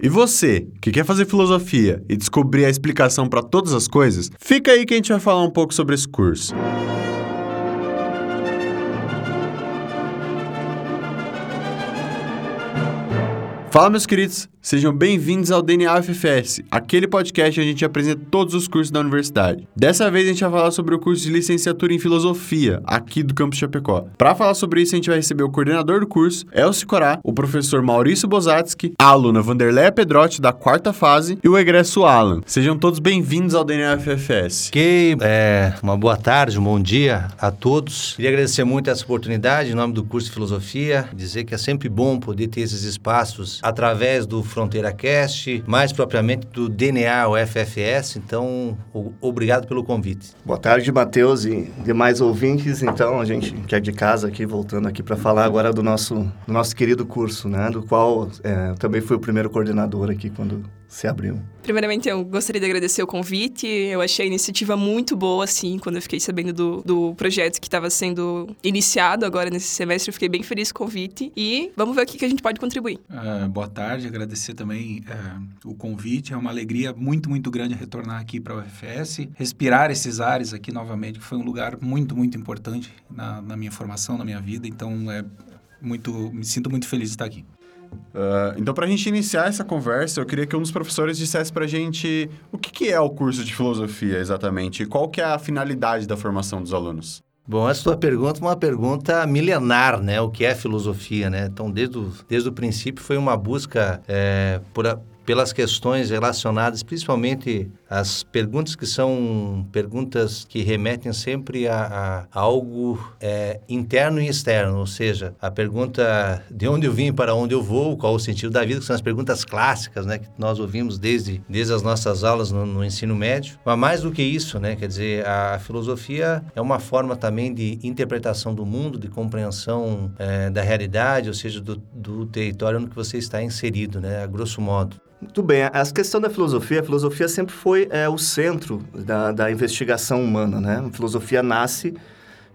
E você, que quer fazer filosofia e descobrir a explicação para todas as coisas, fica aí que a gente vai falar um pouco sobre esse curso. Fala, meus queridos, sejam bem-vindos ao DNA UFFS, aquele podcast onde a gente apresenta todos os cursos da universidade. Dessa vez a gente vai falar sobre o curso de licenciatura em filosofia, aqui do campus Chapecó. Para falar sobre isso, a gente vai receber o coordenador do curso, Elcio Corá, o professor Maurício Bozatsky, a aluna Vanderleia Pedrotti, da quarta fase, e o egresso Alan. Sejam todos bem-vindos ao DNA UFFS. É, uma boa tarde, um bom dia a todos. Queria agradecer muito essa oportunidade em nome do curso de filosofia, dizer que é sempre bom poder ter esses espaços através do Fronteira Cast, mais propriamente do DNA, o FFS. Então, obrigado pelo convite. Boa tarde, Matheus e demais ouvintes. Então, a gente que é de casa aqui, voltando aqui para falar agora do nosso, do nosso querido curso, né? Do qual é, também fui o primeiro coordenador aqui quando se abriu. Primeiramente, eu gostaria de agradecer o convite. Eu achei a iniciativa muito boa, assim, quando eu fiquei sabendo do, do projeto que estava sendo iniciado agora nesse semestre. Eu fiquei bem feliz com o convite. E vamos ver o que, a gente pode contribuir. Uh, boa tarde, agradecer também uh, o convite. É uma alegria muito, muito grande retornar aqui para o UFS, respirar esses ares aqui novamente, que foi um lugar muito, muito importante na, na minha formação, na minha vida. Então, é muito, me sinto muito feliz de estar aqui. Uh, então, para a gente iniciar essa conversa, eu queria que um dos professores dissesse para a gente o que, que, é o curso de filosofia exatamente e qual que é a finalidade da formação dos alunos. Bom, essa sua pergunta é uma pergunta milenar, né? O que é filosofia, né? Então, desde o, desde o princípio foi uma busca é, por, a, pelas questões relacionadas, principalmente as perguntas que são perguntas que remetem sempre a, a algo é, interno e externo, ou seja, a pergunta de onde eu vim, para onde eu vou, qual o sentido da vida, que são as perguntas clássicas, né, que nós ouvimos desde, desde as nossas aulas no, no ensino médio. Mas mais do que isso, né, quer dizer, a filosofia é uma forma também de interpretação do mundo, de compreensão é, da realidade, ou seja, do, do território no que você está inserido, né, a grosso modo. Muito bem. A questão da filosofia, a filosofia sempre foi é, o centro da, da investigação humana, né? A filosofia nasce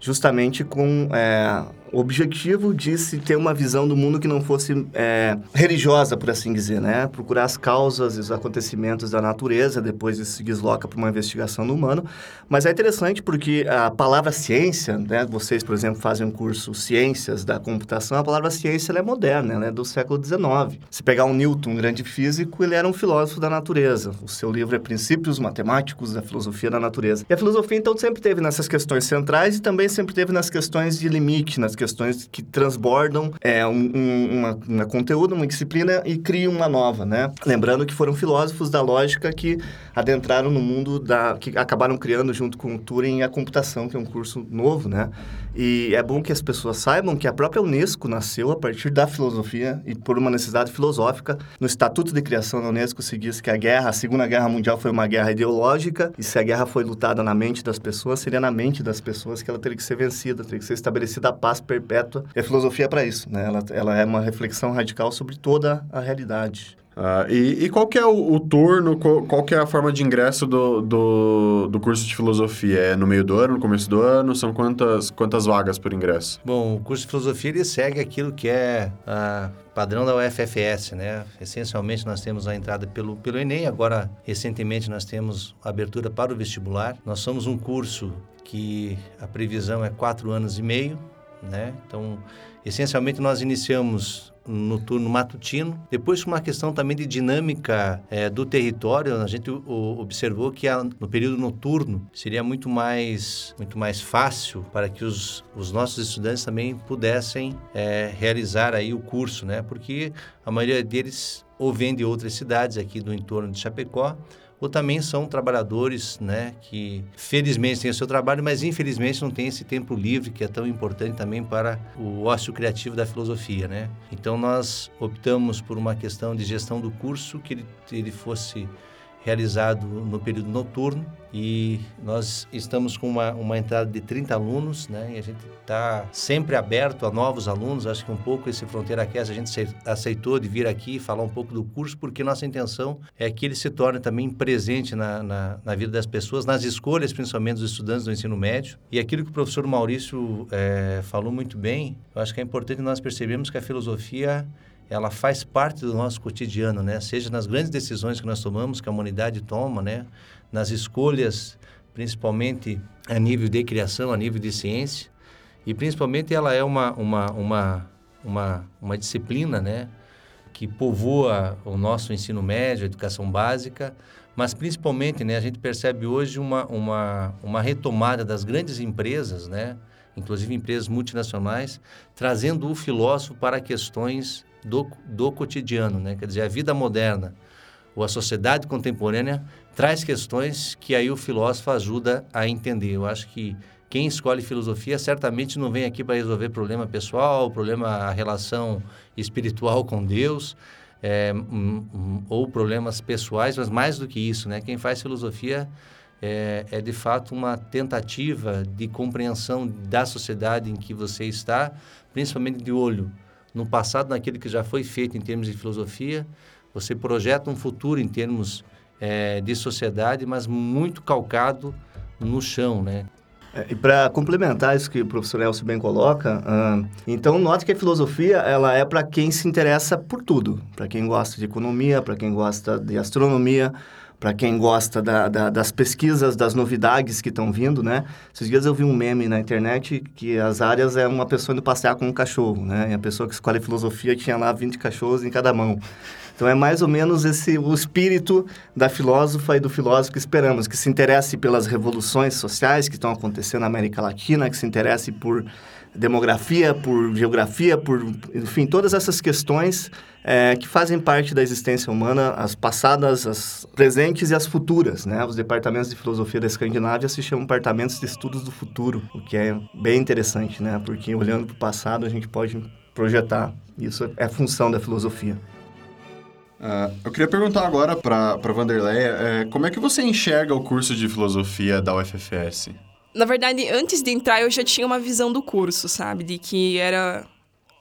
justamente com é, o objetivo de se ter uma visão do mundo que não fosse é, religiosa, por assim dizer, né? Procurar as causas e os acontecimentos da natureza, depois isso se desloca para uma investigação do humano. Mas é interessante porque a palavra ciência, né? Vocês, por exemplo, fazem um curso Ciências da Computação, a palavra ciência é moderna, ela é do século XIX. Se pegar um Newton, um grande físico, ele era um filósofo da natureza. O seu livro é Princípios Matemáticos da Filosofia da Natureza. E a filosofia, então, sempre teve nessas questões centrais e também sempre teve nas questões de limite, nas questões questões que transbordam é, um, um uma, uma, conteúdo, uma disciplina e criam uma nova, né? Lembrando que foram filósofos da lógica que adentraram no mundo da... que acabaram criando junto com o Turing a computação, que é um curso novo, né? E é bom que as pessoas saibam que a própria Unesco nasceu a partir da filosofia e por uma necessidade filosófica. No Estatuto de Criação da Unesco se diz que a guerra, a Segunda Guerra Mundial foi uma guerra ideológica e se a guerra foi lutada na mente das pessoas, seria na mente das pessoas que ela teria que ser vencida, teria que ser estabelecida a paz perpétua. E a filosofia é para isso, né? Ela, ela é uma reflexão radical sobre toda a realidade. Uh, e, e, qual que é o, o turno, qual, qual, que é a forma de ingresso do, do, do, curso de filosofia? É no meio do ano, no começo do ano? São quantas, quantas vagas por ingresso? Bom, o curso de filosofia ele segue aquilo que é a padrão da UFFS, né? Essencialmente nós temos a entrada pelo, pelo Enem, agora recentemente nós temos a abertura para o vestibular. Nós somos um curso que a previsão é quatro anos e meio, né? Então, essencialmente nós iniciamos no turno matutino. Depois, com uma questão também de dinâmica é, do território, a gente o, observou que a, no período noturno seria muito mais, muito mais fácil para que os, os nossos estudantes também pudessem é, realizar aí o curso, né? Porque a maioria deles ou vem de outras cidades aqui do entorno de Chapecó, ou também são trabalhadores né, que felizmente têm o seu trabalho, mas infelizmente não têm esse tempo livre que é tão importante também para o ócio criativo da filosofia. Né? Então nós optamos por uma questão de gestão do curso que ele, ele fosse realizado no período noturno e nós estamos com uma, uma entrada de 30 alunos, né? E a gente está sempre aberto a novos alunos. Acho que um pouco esse Fronteira Cast a gente aceitou de vir aqui falar um pouco do curso, porque nossa intenção é que ele se torne também presente na, na, na vida das pessoas, nas escolhas, principalmente dos estudantes do ensino médio. E aquilo que o professor Maurício é, falou muito bem, eu acho que é importante nós percebermos que a filosofia ela faz parte do nosso cotidiano, né? Seja nas grandes decisões que nós tomamos, que a humanidade toma, né? Nas escolhas, principalmente a nível de criação, a nível de ciência, e principalmente ela é uma uma uma uma, uma disciplina, né? Que povoa o nosso ensino médio, a educação básica, mas principalmente, né? A gente percebe hoje uma uma uma retomada das grandes empresas, né? Inclusive empresas multinacionais, trazendo o filósofo para questões do, do cotidiano, né? Quer dizer, a vida moderna ou a sociedade contemporânea traz questões que aí o filósofo ajuda a entender. Eu acho que quem escolhe filosofia certamente não vem aqui para resolver problema pessoal, problema a relação espiritual com Deus, é, um, um, ou problemas pessoais, mas mais do que isso, né? Quem faz filosofia é, é de fato uma tentativa de compreensão da sociedade em que você está, principalmente de olho no passado, naquilo que já foi feito em termos de filosofia, você projeta um futuro em termos é, de sociedade, mas muito calcado no chão, né? É, e para complementar isso que o professor Elcio bem coloca, uh, então note que a filosofia ela é para quem se interessa por tudo, para quem gosta de economia, para quem gosta de astronomia, para quem gosta da, da, das pesquisas, das novidades que estão vindo, né? Esses dias eu vi um meme na internet que as áreas é uma pessoa indo passear com um cachorro, né? E a pessoa que escolhe filosofia tinha lá 20 cachorros em cada mão. Então é mais ou menos esse o espírito da filósofa e do filósofo que esperamos, que se interesse pelas revoluções sociais que estão acontecendo na América Latina, que se interesse por demografia, por geografia, por enfim todas essas questões é, que fazem parte da existência humana, as passadas, as presentes e as futuras. Né? Os departamentos de filosofia da Escandinávia se chamam departamentos de estudos do futuro, o que é bem interessante, né? porque olhando para o passado a gente pode projetar. Isso é função da filosofia. Uh, eu queria perguntar agora para Vanderlei, é, como é que você enxerga o curso de filosofia da UFFS? Na verdade, antes de entrar, eu já tinha uma visão do curso, sabe? De que era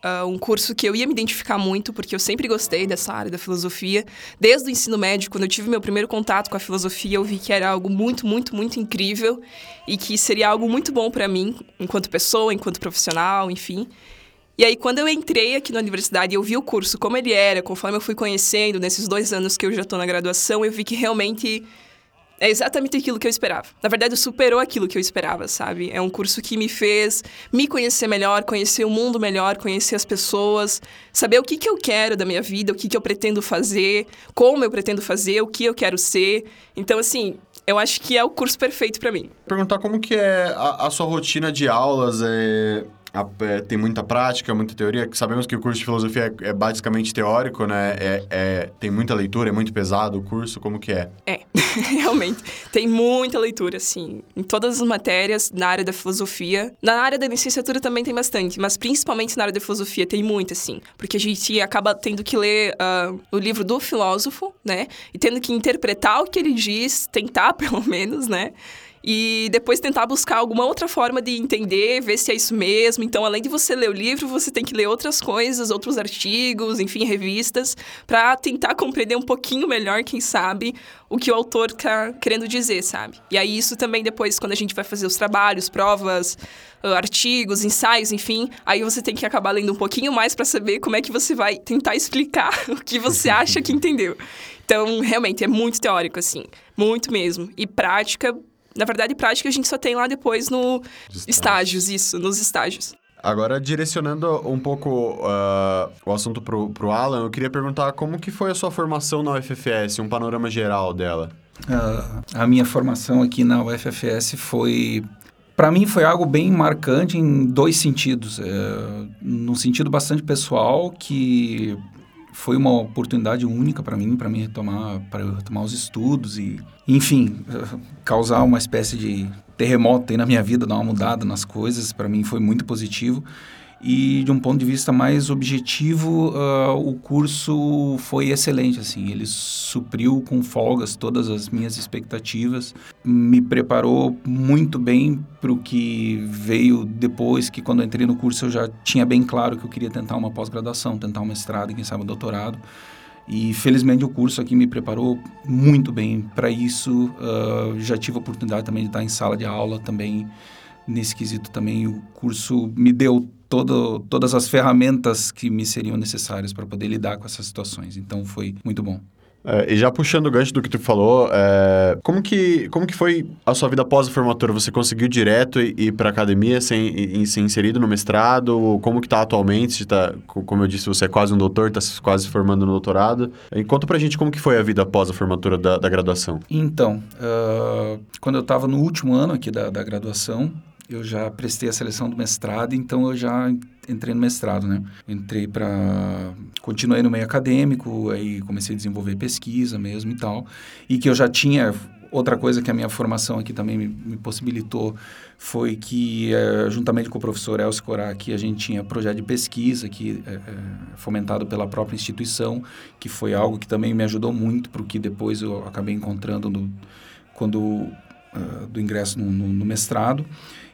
uh, um curso que eu ia me identificar muito, porque eu sempre gostei dessa área da filosofia. Desde o ensino médio, quando eu tive meu primeiro contato com a filosofia, eu vi que era algo muito, muito, muito incrível e que seria algo muito bom para mim, enquanto pessoa, enquanto profissional, enfim. E aí, quando eu entrei aqui na universidade, eu vi o curso como ele era, conforme eu fui conhecendo, nesses dois anos que eu já estou na graduação, eu vi que realmente é exatamente aquilo que eu esperava. Na verdade, superou aquilo que eu esperava, sabe? É um curso que me fez me conhecer melhor, conhecer o mundo melhor, conhecer as pessoas, saber o que, que eu quero da minha vida, o que, que eu pretendo fazer, como eu pretendo fazer, o que eu quero ser. Então, assim, eu acho que é o curso perfeito para mim. Perguntar como que é a, a sua rotina de aulas, é a, é, tem muita prática, muita teoria. Sabemos que o curso de filosofia é, é basicamente teórico, né? É, é, tem muita leitura, é muito pesado o curso, como que é? É, realmente. Tem muita leitura, assim. Em todas as matérias, na área da filosofia. Na área da licenciatura também tem bastante, mas principalmente na área da filosofia tem muito, assim. Porque a gente acaba tendo que ler uh, o livro do filósofo, né? E tendo que interpretar o que ele diz, tentar pelo menos, né? E depois tentar buscar alguma outra forma de entender, ver se é isso mesmo. Então, além de você ler o livro, você tem que ler outras coisas, outros artigos, enfim, revistas, para tentar compreender um pouquinho melhor, quem sabe, o que o autor está querendo dizer, sabe? E aí, isso também depois, quando a gente vai fazer os trabalhos, provas, ah, artigos, ensaios, enfim, aí você tem que acabar lendo um pouquinho mais para saber como é que você vai tentar explicar o que você acha que entendeu. Então, realmente, é muito teórico, assim. Muito mesmo. E prática na verdade, prática a gente só tem lá depois no estágios, estágios isso, nos estágios. Agora, direcionando um pouco uh, o assunto pro, pro Alan, eu queria perguntar como que foi a sua formação na UFFS, um panorama geral dela. Uh, a minha formação aqui na UFFS foi... Para mim foi algo bem marcante em dois sentidos. É, no sentido bastante pessoal, que foi uma oportunidade única para mim, para mim retomar, para retomar os estudos e, enfim, causar uma espécie de terremoto aí na minha vida, dar uma mudada nas coisas, para mim foi muito positivo. E de um ponto de vista mais objetivo, uh, o curso foi excelente, assim, ele supriu com folgas todas as minhas expectativas, me preparou muito bem para o que veio depois, que quando entrei no curso eu já tinha bem claro que eu queria tentar uma pós-graduação, tentar um mestrado e quem sabe um doutorado. E felizmente o curso aqui me preparou muito bem para isso. Uh, já tive a oportunidade também de estar em sala de aula também. Nesse quesito também o curso me deu todo, todas as ferramentas que me seriam necessárias para poder lidar com essas situações. Então foi muito bom. É, e já puxando o gancho do que tu falou, é, como, que, como que foi a sua vida após a formatura? Você conseguiu direto ir para academia sem, e, ser inserido no mestrado? Como que tá atualmente? Tá, como eu disse, você é quase um doutor, está quase formando no doutorado. E conta pra gente como que foi a vida após a formatura da, da graduação. Então, uh, quando eu estava no último ano aqui da, da graduação, eu já prestei a seleção do mestrado, então eu já entrei no mestrado, né? Entrei para continuei no meio acadêmico, aí comecei a desenvolver pesquisa mesmo e tal, e que eu já tinha outra coisa que a minha formação aqui também me, me possibilitou foi que, é, juntamente com o professor Elcio Corac, a gente tinha projeto de pesquisa que é, é, fomentado pela própria instituição, que foi algo que também me ajudou muito, porque depois eu acabei encontrando no, quando uh, do ingresso no, no, no mestrado.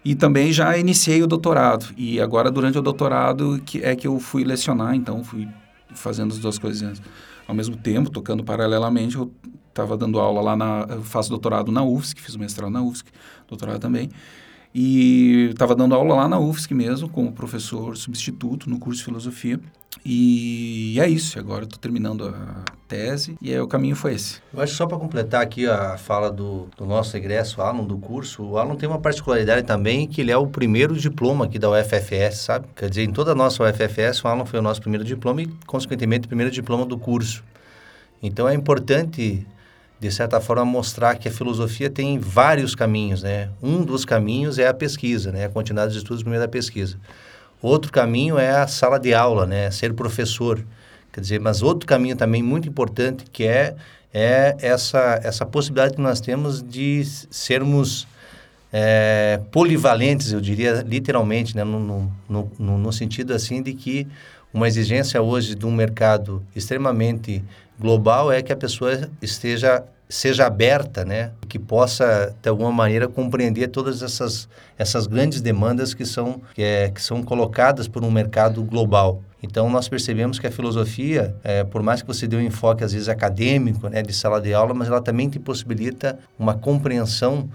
E também já iniciei o doutorado. E agora, durante o doutorado, que é que eu fui lecionar, então fui fazendo as duas coisas ao mesmo tempo, tocando paralelamente. Eu estava dando aula lá na. Eu faço doutorado na UFSC, fiz mestrado na UFSC, doutorado também. E estava dando aula lá na UFSC mesmo, como professor substituto no curso de filosofia. E é isso, agora estou terminando a tese e aí, o caminho foi esse. Eu acho só para completar aqui a fala do, do nosso egresso, Alan, do curso, o Alan tem uma particularidade também que ele é o primeiro diploma aqui da UFFS, sabe? Quer dizer, em toda a nossa UFFS, o Alan foi o nosso primeiro diploma e, consequentemente, o primeiro diploma do curso. Então é importante de certa forma, mostrar que a filosofia tem vários caminhos, né? Um dos caminhos é a pesquisa, né? A quantidade de estudos por meio da pesquisa. Outro caminho é a sala de aula, né? Ser professor. Quer dizer, mas outro caminho também muito importante que é, é essa, essa possibilidade que nós temos de sermos é, polivalentes, eu diria literalmente, né? no, no, no, no sentido assim de que uma exigência hoje de um mercado extremamente global é que a pessoa esteja seja aberta, né, que possa de alguma maneira compreender todas essas essas grandes demandas que são que, é, que são colocadas por um mercado global. Então nós percebemos que a filosofia, é, por mais que você dê um enfoque às vezes acadêmico, né, de sala de aula, mas ela também te possibilita uma compreensão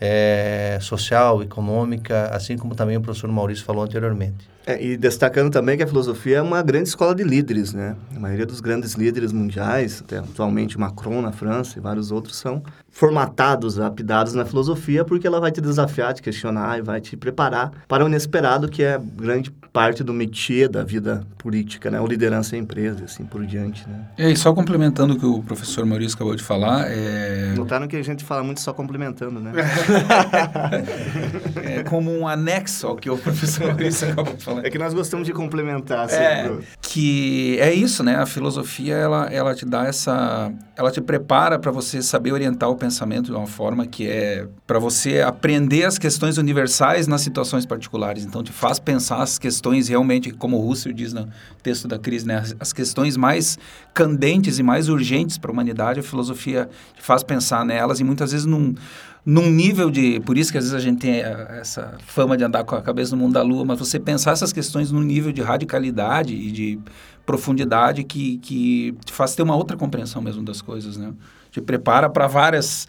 é, social, econômica, assim como também o professor Maurício falou anteriormente. É, e destacando também que a filosofia é uma grande escola de líderes, né? A maioria dos grandes líderes mundiais, até atualmente Macron na França e vários outros, são formatados, lapidados na filosofia, porque ela vai te desafiar, te questionar e vai te preparar para o inesperado, que é grande parte do métier da vida política, né? O liderança em empresa, assim por diante, né? E só complementando o que o professor Maurício acabou de falar, é... Notaram que a gente fala muito só complementando, né? é como um anexo ao que o professor Maurício acabou de falar. É que nós gostamos de complementar, assim, é, que é isso, né? A filosofia, ela, ela te dá essa... Ela te prepara para você saber orientar o pensamento de uma forma que é para você aprender as questões universais nas situações particulares. Então, te faz pensar as questões realmente, como o Russell diz no texto da crise, né? as questões mais candentes e mais urgentes para a humanidade, a filosofia te faz pensar nelas e muitas vezes num, nível de... Por isso que às vezes a gente tem essa fama de andar com a cabeça no mundo da lua, mas você pensar essas questões num nível de radicalidade e de profundidade que, que te faz ter uma outra compreensão mesmo das coisas, né? Te prepara para várias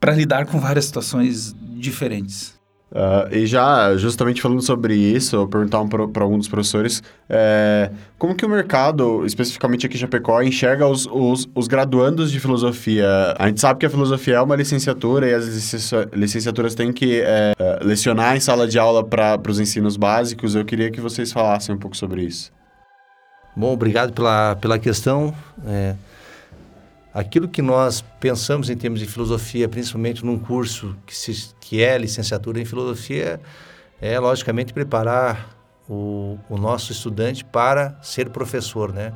para lidar com várias situações diferentes. Uh, e já, justamente falando sobre isso, eu perguntar um para algum dos professores, é, como que o mercado, especificamente aqui em Chapecó, enxerga os, os, os, graduandos de filosofia? A gente sabe que a filosofia é uma licenciatura e as licenciaturas têm que é, lecionar em sala de aula para os ensinos básicos. Eu queria que vocês falassem um pouco sobre isso. Bom, obrigado pela, pela questão. É aquilo que nós pensamos em termos de filosofia, principalmente num curso que, se, que é licenciatura em filosofia, é logicamente preparar o, o nosso estudante para ser professor, né?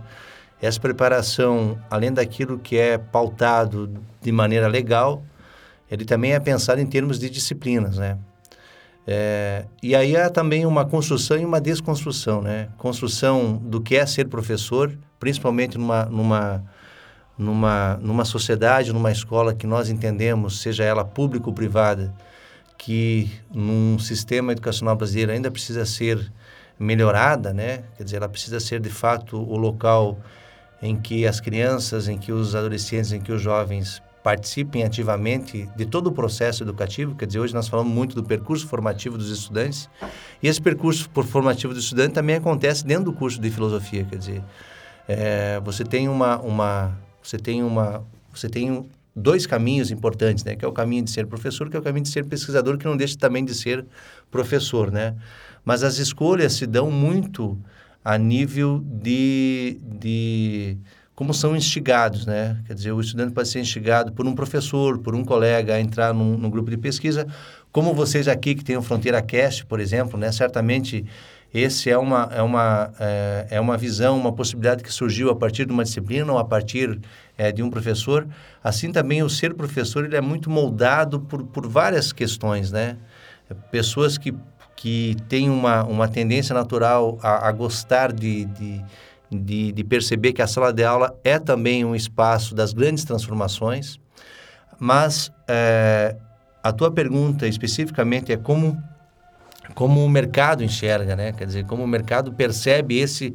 Essa preparação, além daquilo que é pautado de maneira legal, ele também é pensado em termos de disciplinas, né? É, e aí há também uma construção e uma desconstrução, né? Construção do que é ser professor, principalmente numa, numa numa, numa sociedade, numa escola que nós entendemos, seja ela pública ou privada, que num sistema educacional brasileiro ainda precisa ser melhorada, né? Quer dizer, ela precisa ser de fato o local em que as crianças, em que os adolescentes, em que os jovens participem ativamente de todo o processo educativo. Quer dizer, hoje nós falamos muito do percurso formativo dos estudantes, e esse percurso formativo do estudante também acontece dentro do curso de filosofia. Quer dizer, é, você tem uma, uma, você tem uma, você tem dois caminhos importantes, né? Que é o caminho de ser professor, que é o caminho de ser pesquisador, que não deixa também de ser professor, né? Mas as escolhas se dão muito a nível de, de como são instigados, né? Quer dizer, o estudante pode ser instigado por um professor, por um colega a entrar num, num grupo de pesquisa, como vocês aqui que têm o Fronteira Cast, por exemplo, né? Certamente esse é uma, é, uma, é, é, uma visão, uma possibilidade que surgiu a partir de uma disciplina ou a partir é, de um professor. Assim também o ser professor ele é muito moldado por, por várias questões, né? Pessoas que, que têm uma, uma tendência natural a, a gostar de, de de, de perceber que a sala de aula é também um espaço das grandes transformações, mas é, a tua pergunta especificamente é como como o mercado enxerga, né? Quer dizer, como o mercado percebe esse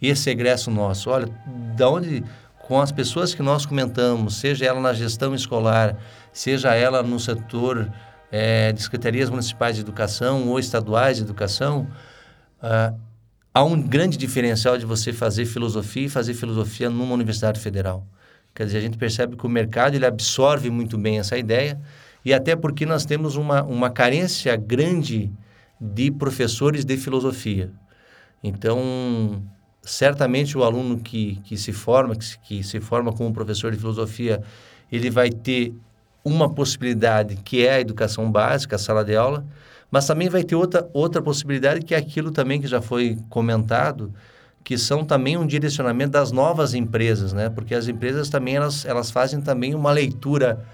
esse egresso nosso. Olha, da onde com as pessoas que nós comentamos, seja ela na gestão escolar, seja ela no setor é, de secretarias municipais de educação ou estaduais de educação, uh, há um grande diferencial de você fazer filosofia e fazer filosofia numa universidade federal. Quer dizer, a gente percebe que o mercado ele absorve muito bem essa ideia e até porque nós temos uma, uma carência grande de professores de filosofia. Então, certamente o aluno que, que se forma, que se, que se forma como professor de filosofia, ele vai ter uma possibilidade que é a educação básica, a sala de aula, mas também vai ter outra, outra possibilidade, que é aquilo também que já foi comentado, que são também um direcionamento das novas empresas, né? Porque as empresas também, elas, elas fazem também uma leitura,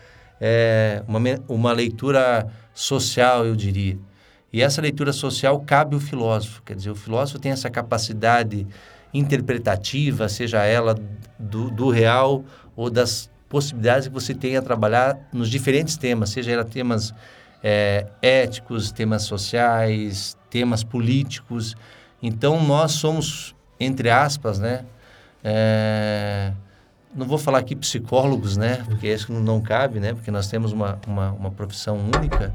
é, uma, uma leitura social, eu diria. E essa leitura social cabe ao filósofo. Quer dizer, o filósofo tem essa capacidade interpretativa, seja ela do, do real ou das possibilidades que você tem a trabalhar nos diferentes temas, seja ela temas é, éticos, temas sociais, temas políticos. Então, nós somos, entre aspas, né? É, não vou falar aqui psicólogos, né? Porque isso não cabe, né? Porque nós temos uma, uma, uma profissão única,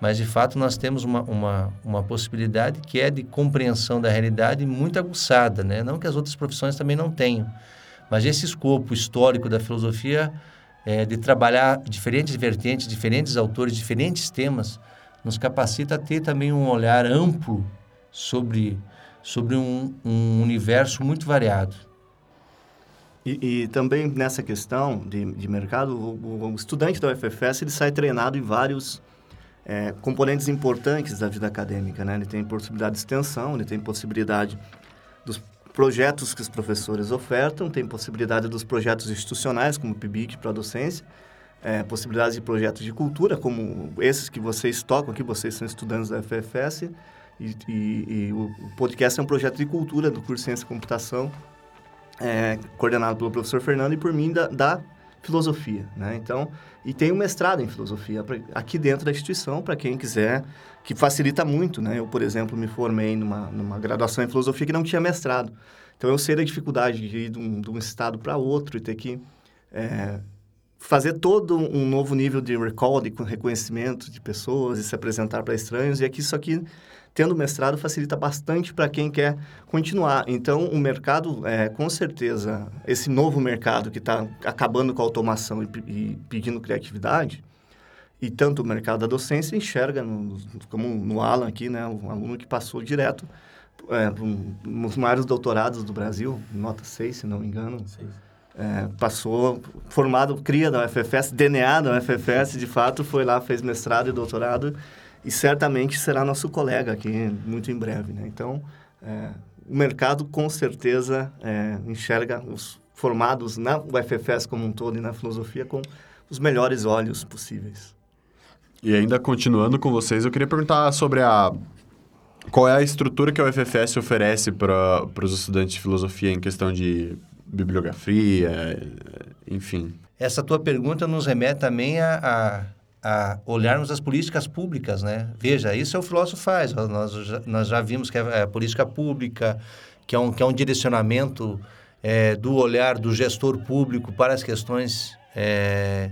mas de fato nós temos uma, uma, uma possibilidade que é de compreensão da realidade muito aguçada, né? Não que as outras profissões também não tenham, mas esse escopo histórico da filosofia é, de trabalhar diferentes vertentes, diferentes autores, diferentes temas, nos capacita a ter também um olhar amplo sobre, sobre um, um universo muito variado. E, e, também nessa questão de, de mercado, o, o, estudante da UFFS ele sai treinado em vários é, componentes importantes da vida acadêmica. Né? Ele tem possibilidade de extensão, ele tem possibilidade dos projetos que os professores ofertam, tem possibilidade dos projetos institucionais, como o PIBIC para a docência, é, de projetos de cultura, como esses que vocês tocam aqui, vocês são estudantes da FFS, e, e, e o podcast é um projeto de cultura do curso Ciência e Computação, é, coordenado pelo professor Fernando e por mim da, da filosofia, né? Então, e tem um mestrado em filosofia aqui dentro da instituição para quem quiser, que facilita muito, né? Eu, por exemplo, me formei numa, numa graduação em filosofia que não tinha mestrado. Então, eu sei da dificuldade de ir de um, de um estado para outro e ter que é, fazer todo um novo nível de recall, de reconhecimento de pessoas e se apresentar para estranhos. E aqui, isso aqui tendo mestrado facilita bastante para quem quer continuar. Então, o mercado, é, com certeza, esse novo mercado que está acabando com a automação e, e, pedindo criatividade, e tanto o mercado da docência enxerga, no, como no Alan aqui, né, um aluno que passou direto é, um, dos maiores doutorados do Brasil, nota 6, se não me engano. É, passou, formado, cria da UFFS, DNA da UFFS, de fato, foi lá, fez mestrado e doutorado e certamente será nosso colega aqui muito em breve. Né? Então, é, o mercado com certeza é, enxerga os formados na UFFS como um todo e na filosofia com os melhores olhos possíveis. E ainda continuando com vocês, eu queria perguntar sobre a qual é a estrutura que a UFFS oferece para os estudantes de filosofia em questão de bibliografia, enfim. Essa tua pergunta nos remete também a, a a olharmos as políticas públicas, né? Veja, isso é o filósofo faz. Nós nós já vimos que é, é política pública, que é um, que é um direcionamento é, do olhar do gestor público para as questões é,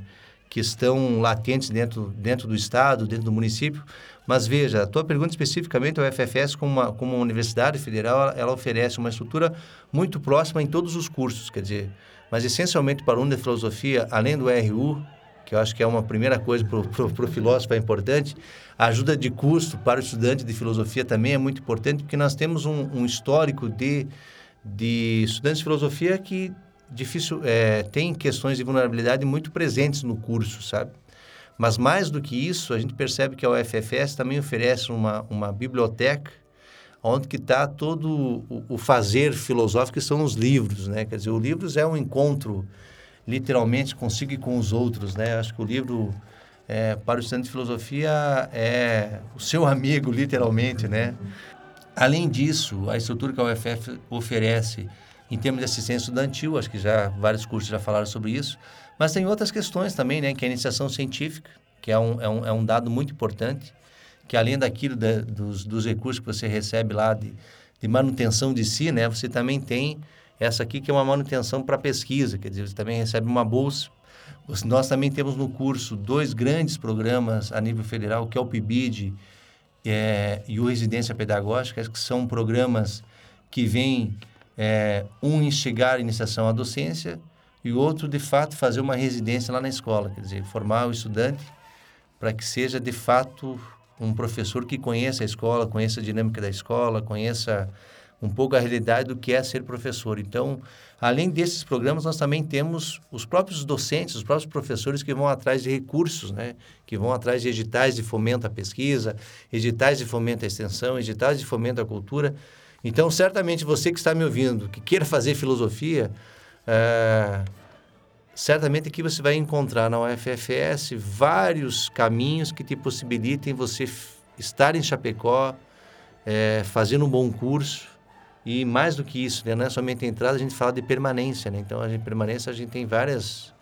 que estão latentes dentro, dentro do Estado, dentro do município. Mas veja, a tua pergunta especificamente, a UFFS, como uma, como uma universidade federal, ela, ela oferece uma estrutura muito próxima em todos os cursos, quer dizer, mas essencialmente para o aluno de filosofia, além do RU, que eu acho que é uma primeira coisa para o filósofo é importante, a ajuda de custo para o estudante de filosofia também é muito importante, porque nós temos um, um histórico de, de estudantes de filosofia que difícil é, tem questões de vulnerabilidade muito presentes no curso, sabe? Mas mais do que isso, a gente percebe que a UFFS também oferece uma, uma biblioteca onde que está todo o, o, fazer filosófico que são os livros, né? Quer dizer, o livros é um encontro literalmente consigo e com os outros, né? Acho que o livro é, para o estudante de filosofia é o seu amigo, literalmente, né? Além disso, a estrutura que a UFF oferece em termos de assistência estudantil, acho que já vários cursos já falaram sobre isso, mas tem outras questões também, né? Que é a iniciação científica, que é um, é um, é um dado muito importante, que além daquilo da, dos, dos recursos que você recebe lá de, de manutenção de si, né? Você também tem essa aqui que é uma manutenção para pesquisa, quer dizer, você também recebe uma bolsa. Nós também temos no curso dois grandes programas a nível federal, que é o PIBID é, e o Residência Pedagógica, que são programas que vêm, é, um instigar a iniciação à docência e outro, de fato, fazer uma residência lá na escola, quer dizer, formar o estudante para que seja, de fato, um professor que conheça a escola, conheça a dinâmica da escola, conheça um pouco a realidade do que é ser professor. Então, além desses programas, nós também temos os próprios docentes, os próprios professores que vão atrás de recursos, né? que vão atrás de editais de fomento à pesquisa, editais de fomento à extensão, editais de fomento à cultura. Então, certamente você que está me ouvindo, que queira fazer filosofia, é, certamente aqui você vai encontrar na UFFS vários caminhos que te possibilitem você estar em Chapecó, é, fazendo um bom curso, e mais do que isso, né? não é somente entrada, a gente fala de permanência. Né? Então, a gente, permanência, a gente tem várias,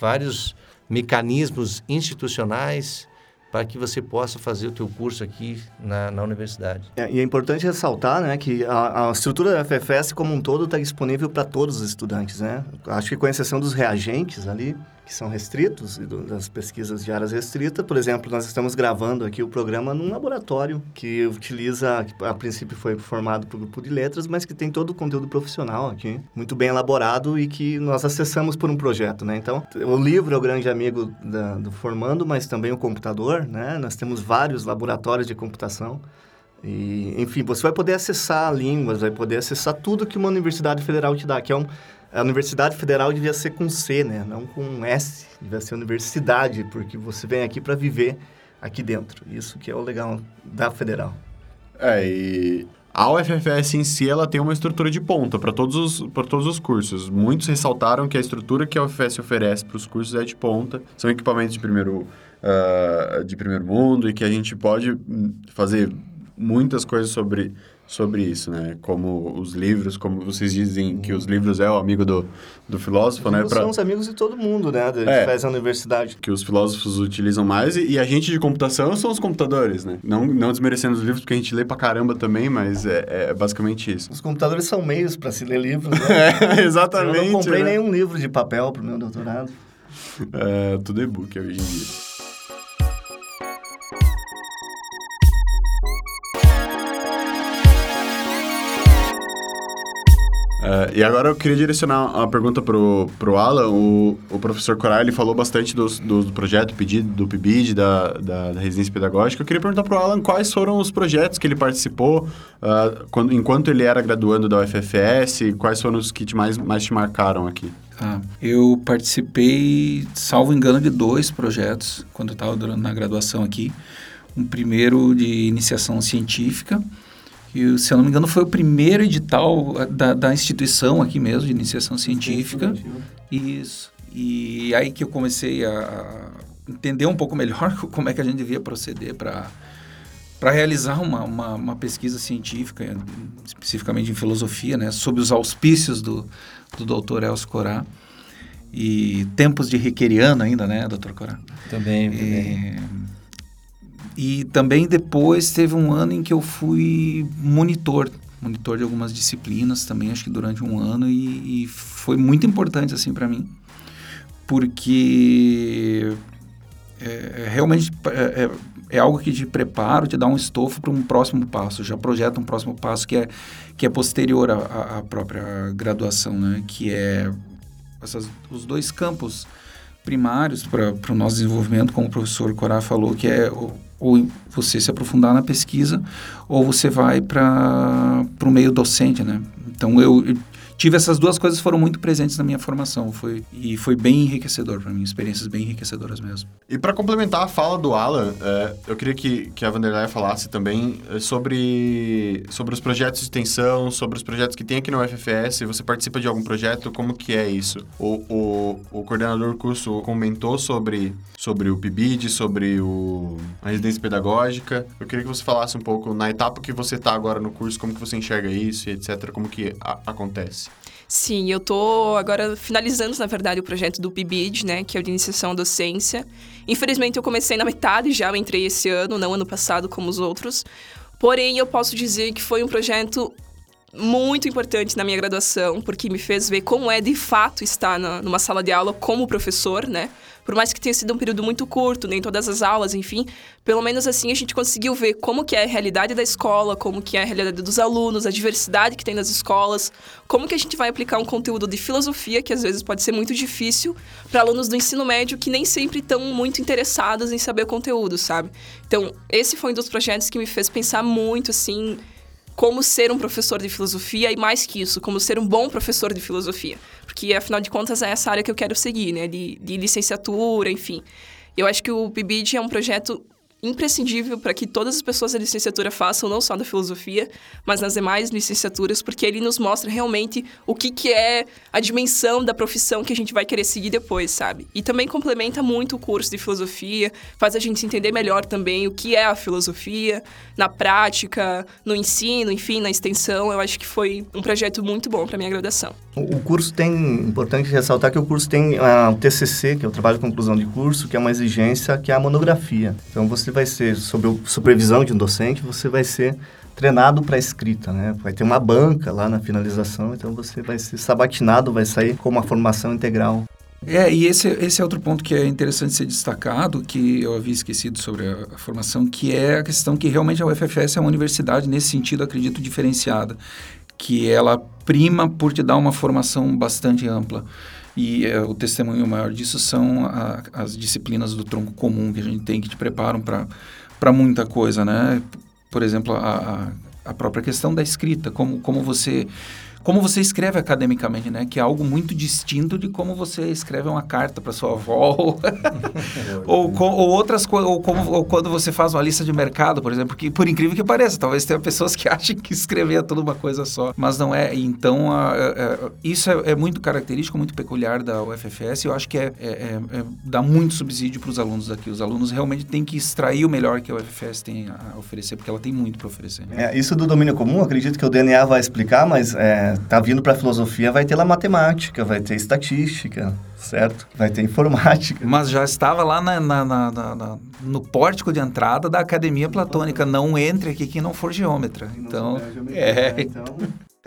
vários mecanismos institucionais para que você possa fazer o teu curso aqui na, na universidade. É, e é importante ressaltar né, que a, a estrutura da FFS como um todo está disponível para todos os estudantes. Né? Acho que com exceção dos reagentes ali, que são restritos, das pesquisas de áreas restritas. Por exemplo, nós estamos gravando aqui o programa num laboratório que utiliza, que a princípio foi formado por grupo de letras, mas que tem todo o conteúdo profissional aqui, muito bem elaborado e que nós acessamos por um projeto, né? Então, o livro é o grande amigo da, do formando, mas também o computador, né? Nós temos vários laboratórios de computação. E, enfim, você vai poder acessar línguas, vai poder acessar tudo que uma universidade federal te dá, que é um, a Universidade Federal devia ser com C, né? Não com S. Devia ser universidade, porque você vem aqui para viver aqui dentro. Isso que é o legal da Federal. É, e a UFFS em si, ela tem uma estrutura de ponta para todos, os, todos os cursos. Muitos ressaltaram que a estrutura que a UFFS oferece para os cursos é de ponta. São equipamentos de primeiro, uh, de primeiro mundo e que a gente pode hum, fazer muitas coisas sobre sobre isso, né? Como os livros, como vocês dizem que os livros é o amigo do, do filósofo, os né? Pra... São os amigos de todo mundo, né? Que é, faz a universidade. Que os filósofos utilizam mais e, e, a gente de computação são os computadores, né? Não, não desmerecendo os livros, porque a gente lê pra caramba também, mas é, é basicamente isso. Os computadores são meios para se ler livros, né? é, exatamente. Eu não comprei né? nenhum livro de papel pro meu doutorado. É, tudo e-book hoje em dia. Uh, e agora eu queria direcionar uma pergunta pro, pro Alan. O, o professor Corar, ele falou bastante do, do, do projeto pedido, do PIBID, da, da, da, residência pedagógica. Eu queria perguntar pro Alan quais foram os projetos que ele participou uh, quando, enquanto ele era graduando da UFFS, quais foram os que te mais, mais te marcaram aqui? Ah, eu participei, salvo engano, de dois projetos quando eu estava na graduação aqui. Um primeiro de iniciação científica, que, se eu não me engano, foi o primeiro edital eh, da, da instituição aqui mesmo, de iniciação científica. Isso. E aí que eu comecei a entender um pouco melhor como é que a gente devia proceder para para realizar uma, uma, uma, pesquisa científica, especificamente em filosofia, né, sob os auspícios do, do doutor Elcio Corá. E tempos de Riqueriano ainda, né, doutor Corá? Também, também. E também depois teve um ano em que eu fui monitor, monitor de algumas disciplinas também, acho que durante um ano, e, e foi muito importante assim para mim, porque é, é realmente é, é, é, algo que te prepara, te dá um estofo para um próximo passo, já projeta um próximo passo que é, que é posterior à, à própria graduação, né? que é essas, os dois campos primários para o nosso desenvolvimento, como o professor Corá falou, que é ou você se aprofundar na pesquisa ou você vai para o meio docente, né? Então eu, eu tive essas duas coisas foram muito presentes na minha formação. Foi e foi bem enriquecedor para mim experiências bem enriquecedoras mesmo. E para complementar a fala do Alan é, eu queria que, que a Vanderlei falasse também é, sobre sobre os projetos de extensão sobre os projetos que tem aqui no UFFS você participa de algum projeto? Como que é isso? O, o, o coordenador do curso comentou sobre sobre o PIBID sobre o a residência pedagógica eu queria que você falasse um pouco na etapa que você está agora no curso como que você enxerga isso e etc como que a, acontece Sim, eu tô agora finalizando, na verdade, o projeto do PIBID, né, que é o de iniciação à docência. Infelizmente, eu comecei na metade já, eu entrei esse ano, não ano passado como os outros. Porém, eu posso dizer que foi um projeto muito importante na minha graduação, porque me fez ver como é de fato estar na, numa sala de aula como professor, né? Por mais que tenha sido um período muito curto, nem todas as aulas, enfim, pelo menos assim a gente conseguiu ver como que é a realidade da escola, como que é a realidade dos alunos, a diversidade que tem nas escolas, como que a gente vai aplicar um conteúdo de filosofia que às vezes pode ser muito difícil para alunos do ensino médio que nem sempre estão muito interessados em saber o conteúdo, sabe? Então, esse foi um dos projetos que me fez pensar muito assim, como ser um professor de filosofia e mais que isso, como ser um bom professor de filosofia. Porque, afinal de contas, é essa área que eu quero seguir, né? De, de licenciatura, enfim. Eu acho que o PIBID é um projeto imprescindível para que todas as pessoas da licenciatura façam, não só da filosofia, mas nas demais licenciaturas, porque ele nos mostra realmente o que, que é a dimensão da profissão que a gente vai querer seguir depois, sabe? E também complementa muito o curso de filosofia, faz a gente entender melhor também o que é a filosofia, na prática, no ensino, enfim, na extensão. Eu acho que foi um projeto muito bom para minha graduação. O curso tem, importante ressaltar que o curso tem a, o TCC, que é o trabalho de conclusão de curso, que é uma exigência, que é a monografia. Então você vai ser, sob supervisão de um docente, você vai ser treinado para escrita, né? Vai ter uma banca lá na finalização, então você vai ser sabatinado, vai sair com uma formação integral. É, e esse, esse é outro ponto que é interessante ser destacado, que eu havia esquecido sobre a, a, formação, que é a questão que realmente a UFFS é uma universidade, nesse sentido, acredito, diferenciada, que ela prima por te dar uma formação bastante ampla. E é, o testemunho maior disso são a, as disciplinas do tronco comum que a gente tem que te preparam para muita coisa, né? Por exemplo, a, a própria questão da escrita, como, como você como você escreve academicamente, né? Que é algo muito distinto de como você escreve uma carta para sua avó ou, com, ou, outras coisas, ou, ou quando você faz uma lista de mercado, por exemplo, que por incrível que pareça, talvez tenha pessoas que achem que escrever é tudo uma coisa só, mas não é. Então, a, a, a, isso é, é, muito característico, muito peculiar da UFFS. Eu acho que é, é, é, é dá muito subsídio para os alunos daqui. Os alunos realmente têm que extrair o melhor que a UFFS tem a oferecer, porque ela tem muito para oferecer. É, isso do domínio comum, acredito que o DNA vai explicar, mas tá vindo para filosofia, vai ter lá matemática, vai ter estatística, certo? Vai ter informática. Mas já estava lá na, na, na, na no pórtico de entrada da academia platônica. Não entre aqui quem não for geômetra. Então, é. Então,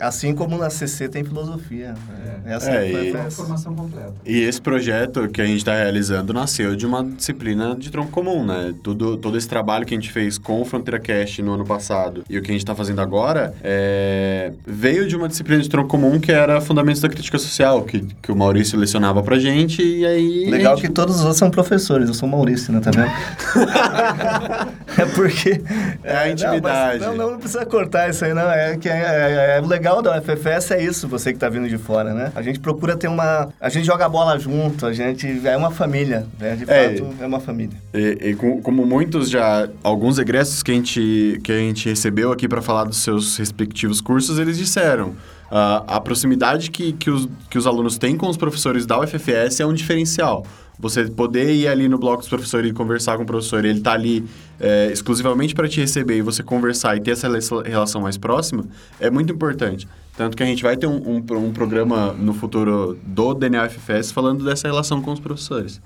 Assim como na CC tem filosofia. Né? É. Essa é, é, a formação completa. E esse projeto que a gente está realizando nasceu de uma disciplina de tronco comum, né? Tudo, todo esse trabalho que a gente fez com o Fronteira Cast no ano passado e o que a gente está fazendo agora é... veio de uma disciplina de tronco comum que era Fundamentos da Crítica Social, que, que o Maurício lecionava pra gente e aí... Legal gente... que todos os outros são professores, eu sou Maurício, né? Tá vendo? é porque... É a intimidade. Não, não, não, precisa cortar isso aí, não. É que é, é, é legal legal da UFFS é isso, você que está vindo de fora, né? A gente procura ter uma... A gente joga bola junto, a gente... É uma família, né? De é, fato, é uma família. E, e com, como muitos já... Alguns egressos que a gente, que a gente recebeu aqui para falar dos seus respectivos cursos, eles disseram... Uh, a proximidade que, que, os, que os alunos têm com os professores da UFFS é um diferencial. Você poder ir ali no bloco dos professores e conversar com o professor, ele tá ali é, exclusivamente para te receber e você conversar e ter essa relação mais próxima, é muito importante. Tanto que a gente vai ter um, um, um programa no futuro do DNA FFS falando dessa relação com os professores.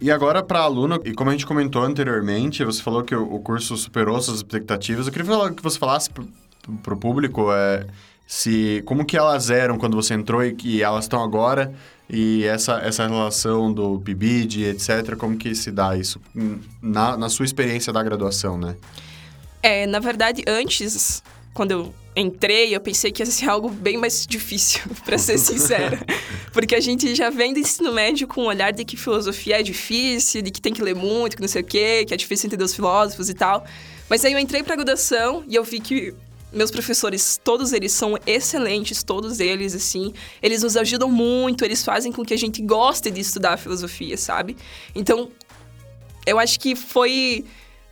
E agora, para aluno, e como a gente comentou anteriormente, você falou que o, o curso superou suas expectativas. Eu queria que você falasse para o público é, se como que elas eram quando você entrou e que elas estão agora E essa, essa relação do PIBID, etc., como que se dá isso na, na sua experiência da graduação, né? É, na verdade, antes, quando eu entrei, eu pensei que ia ser algo bem mais difícil, para ser sincera. Porque a gente já vem do ensino médio com o um olhar de que filosofia é difícil, de que tem que ler muito, que não sei o quê, que é difícil entender os filósofos e tal. Mas aí eu entrei pra graduação e eu vi que meus professores, todos eles são excelentes, todos eles, assim. Eles nos ajudam muito, eles fazem com que a gente goste de estudar filosofia, sabe? Então, eu acho que foi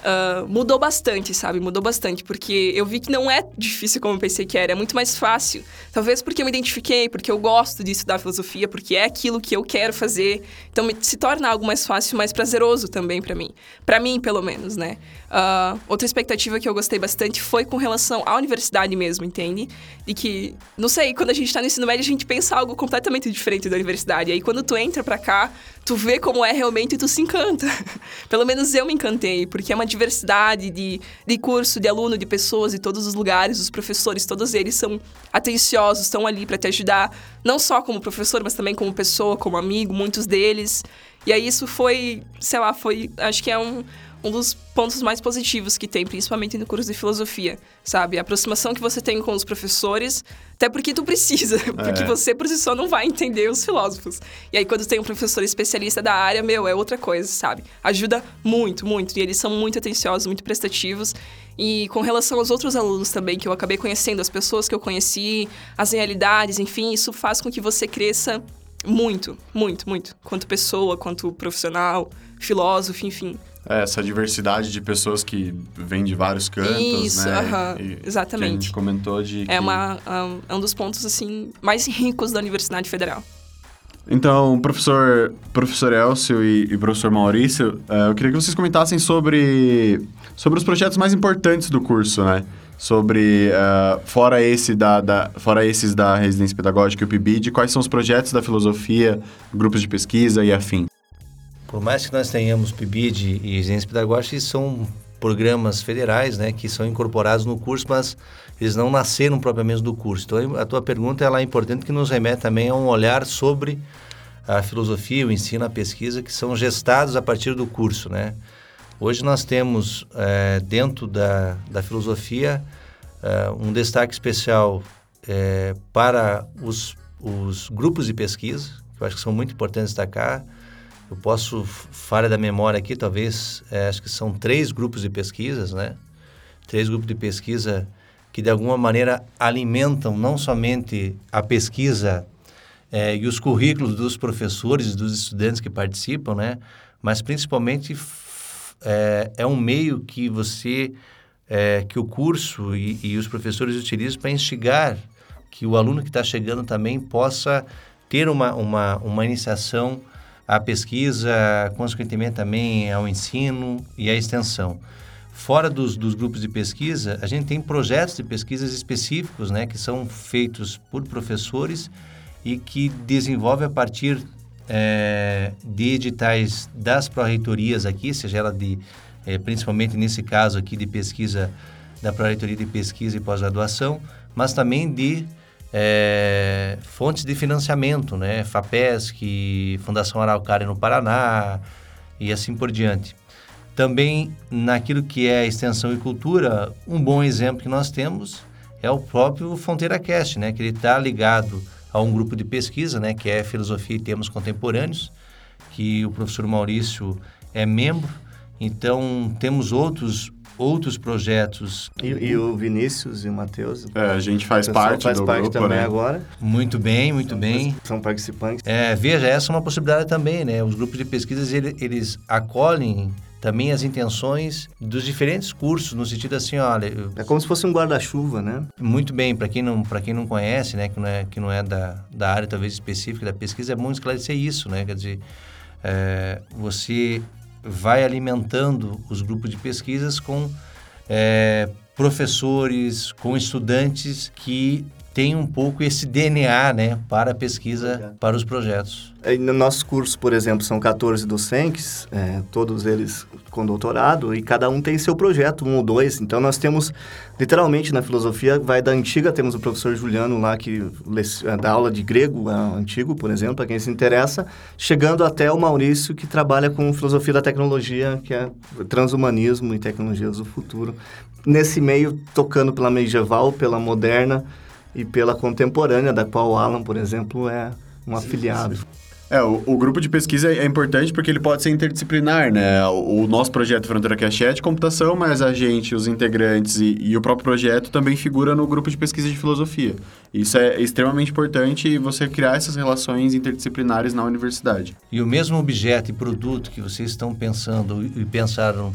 Uh, mudou bastante, sabe? Mudou bastante, porque eu vi que não é difícil como eu pensei que era, é muito mais fácil. Talvez porque eu me identifiquei, porque eu gosto de estudar filosofia, porque é aquilo que eu quero fazer. Então se torna algo mais fácil, mais prazeroso também para mim. para mim, pelo menos, né? Uh, outra expectativa que eu gostei bastante foi com relação à universidade mesmo, entende? E que, não sei, quando a gente tá no ensino médio, a gente pensa algo completamente diferente da universidade. E aí quando tu entra pra cá, tu vê como é realmente e tu se encanta. pelo menos eu me encantei, porque é uma diversidade de, de curso, de aluno, de pessoas de todos os lugares, os professores, todos eles são atenciosos, estão ali para te ajudar, não só como professor, mas também como pessoa, como amigo, muitos deles. E aí isso foi, sei lá, foi, acho que é um um dos pontos mais positivos que tem, principalmente no curso de filosofia, sabe? A aproximação que você tem com os professores, até porque tu precisa, porque é. você por si só não vai entender os filósofos. E aí quando tem um professor especialista da área, meu, é outra coisa, sabe? Ajuda muito, muito. E eles são muito atenciosos, muito prestativos. E com relação aos outros alunos também, que eu acabei conhecendo, as pessoas que eu conheci, as realidades, enfim, isso faz com que você cresça muito, muito, muito. Quanto pessoa, quanto profissional, filósofo, enfim. É, essa diversidade de pessoas que vêm de vários cantos, Isso, né? Uh -huh, exatamente. Que a gente comentou de é, uma, um, é um dos pontos, assim, mais ricos da Universidade Federal. Então, professor, professor Elcio e, e professor Maurício, uh, eu queria que vocês comentassem sobre, sobre os projetos mais importantes do curso, né? Sobre, uh, fora, esse da, da, fora esses da residência pedagógica e o PIBID, quais são os projetos da filosofia, grupos de pesquisa e afim? Por mais que nós tenhamos PIBID e residência pedagógica, são programas federais, né, que são incorporados no curso, mas eles não nasceram propriamente do curso. Então, a tua pergunta ela é importante que nos remete também a um olhar sobre a filosofia, o ensino, a pesquisa, que são gestados a partir do curso, né? Hoje nós temos, é, dentro da, da filosofia, é, um destaque especial é, para os, os grupos de pesquisa, que eu acho que são muito importantes destacar, eu posso, falha da memória aqui, talvez, é, acho que são três grupos de pesquisas, né? Três grupos de pesquisa que, de alguma maneira, alimentam não somente a pesquisa é, e os currículos dos professores e dos estudantes que participam, né? Mas, principalmente, é, é um meio que você, é, que o curso e, e os professores utilizam para instigar que o aluno que está chegando também possa ter uma, uma, uma iniciação à pesquisa, consequentemente também ao ensino e à extensão. Fora dos, dos, grupos de pesquisa, a gente tem projetos de pesquisas específicos, né, que são feitos por professores e que desenvolvem a partir é, de editais das pró-reitorias aqui, seja ela de, é, principalmente nesse caso aqui de pesquisa da pró-reitoria de pesquisa e pós-graduação, mas também de é, fontes de financiamento, né? FAPESC, Fundação Araucária no Paraná e assim por diante. Também naquilo que é extensão e cultura, um bom exemplo que nós temos é o próprio Fronteira Cast, né? Que ele está ligado a um grupo de pesquisa, né? Que é Filosofia e Temas Contemporâneos, que o professor Maurício é membro. Então, temos outros outros projetos. E, e o Vinícius e o Matheus. É, a gente faz parte faz do parte grupo, também né? agora. Muito bem, muito são, bem. São participantes. É, veja, essa é uma possibilidade também, né? Os grupos de pesquisas, eles, eles acolhem também as intenções dos diferentes cursos, no sentido assim, olha... Eu... É como se fosse um guarda-chuva, né? Muito bem, para quem não para quem não conhece, né, que não é, que não é da, da área talvez específica da pesquisa, é bom esclarecer isso, né? Quer dizer, é, você vai alimentando os grupos de pesquisas com é, professores, com estudantes que tem um pouco esse DNA, né, para a pesquisa, para os projetos. E no nosso curso, por exemplo, são 14 docentes, é, todos eles com doutorado, e cada um tem seu projeto, um ou dois. Então, nós temos, literalmente, na filosofia, vai da antiga, temos o professor Juliano lá, que é, dá aula de grego é, antigo, por exemplo, para quem se interessa, chegando até o Maurício, que trabalha com filosofia da tecnologia, que é transhumanismo e tecnologias do futuro. Nesse meio, tocando pela medieval, pela moderna, e pela contemporânea, da qual o Alan, por exemplo, é um afiliado. É, o, o, grupo de pesquisa é importante porque ele pode ser interdisciplinar, né? O, o nosso projeto Fronteira Cash é de computação, mas a gente, os integrantes e, e, o próprio projeto também figura no grupo de pesquisa de filosofia. Isso é extremamente importante você criar essas relações interdisciplinares na universidade. E o mesmo objeto e produto que vocês estão pensando e pensaram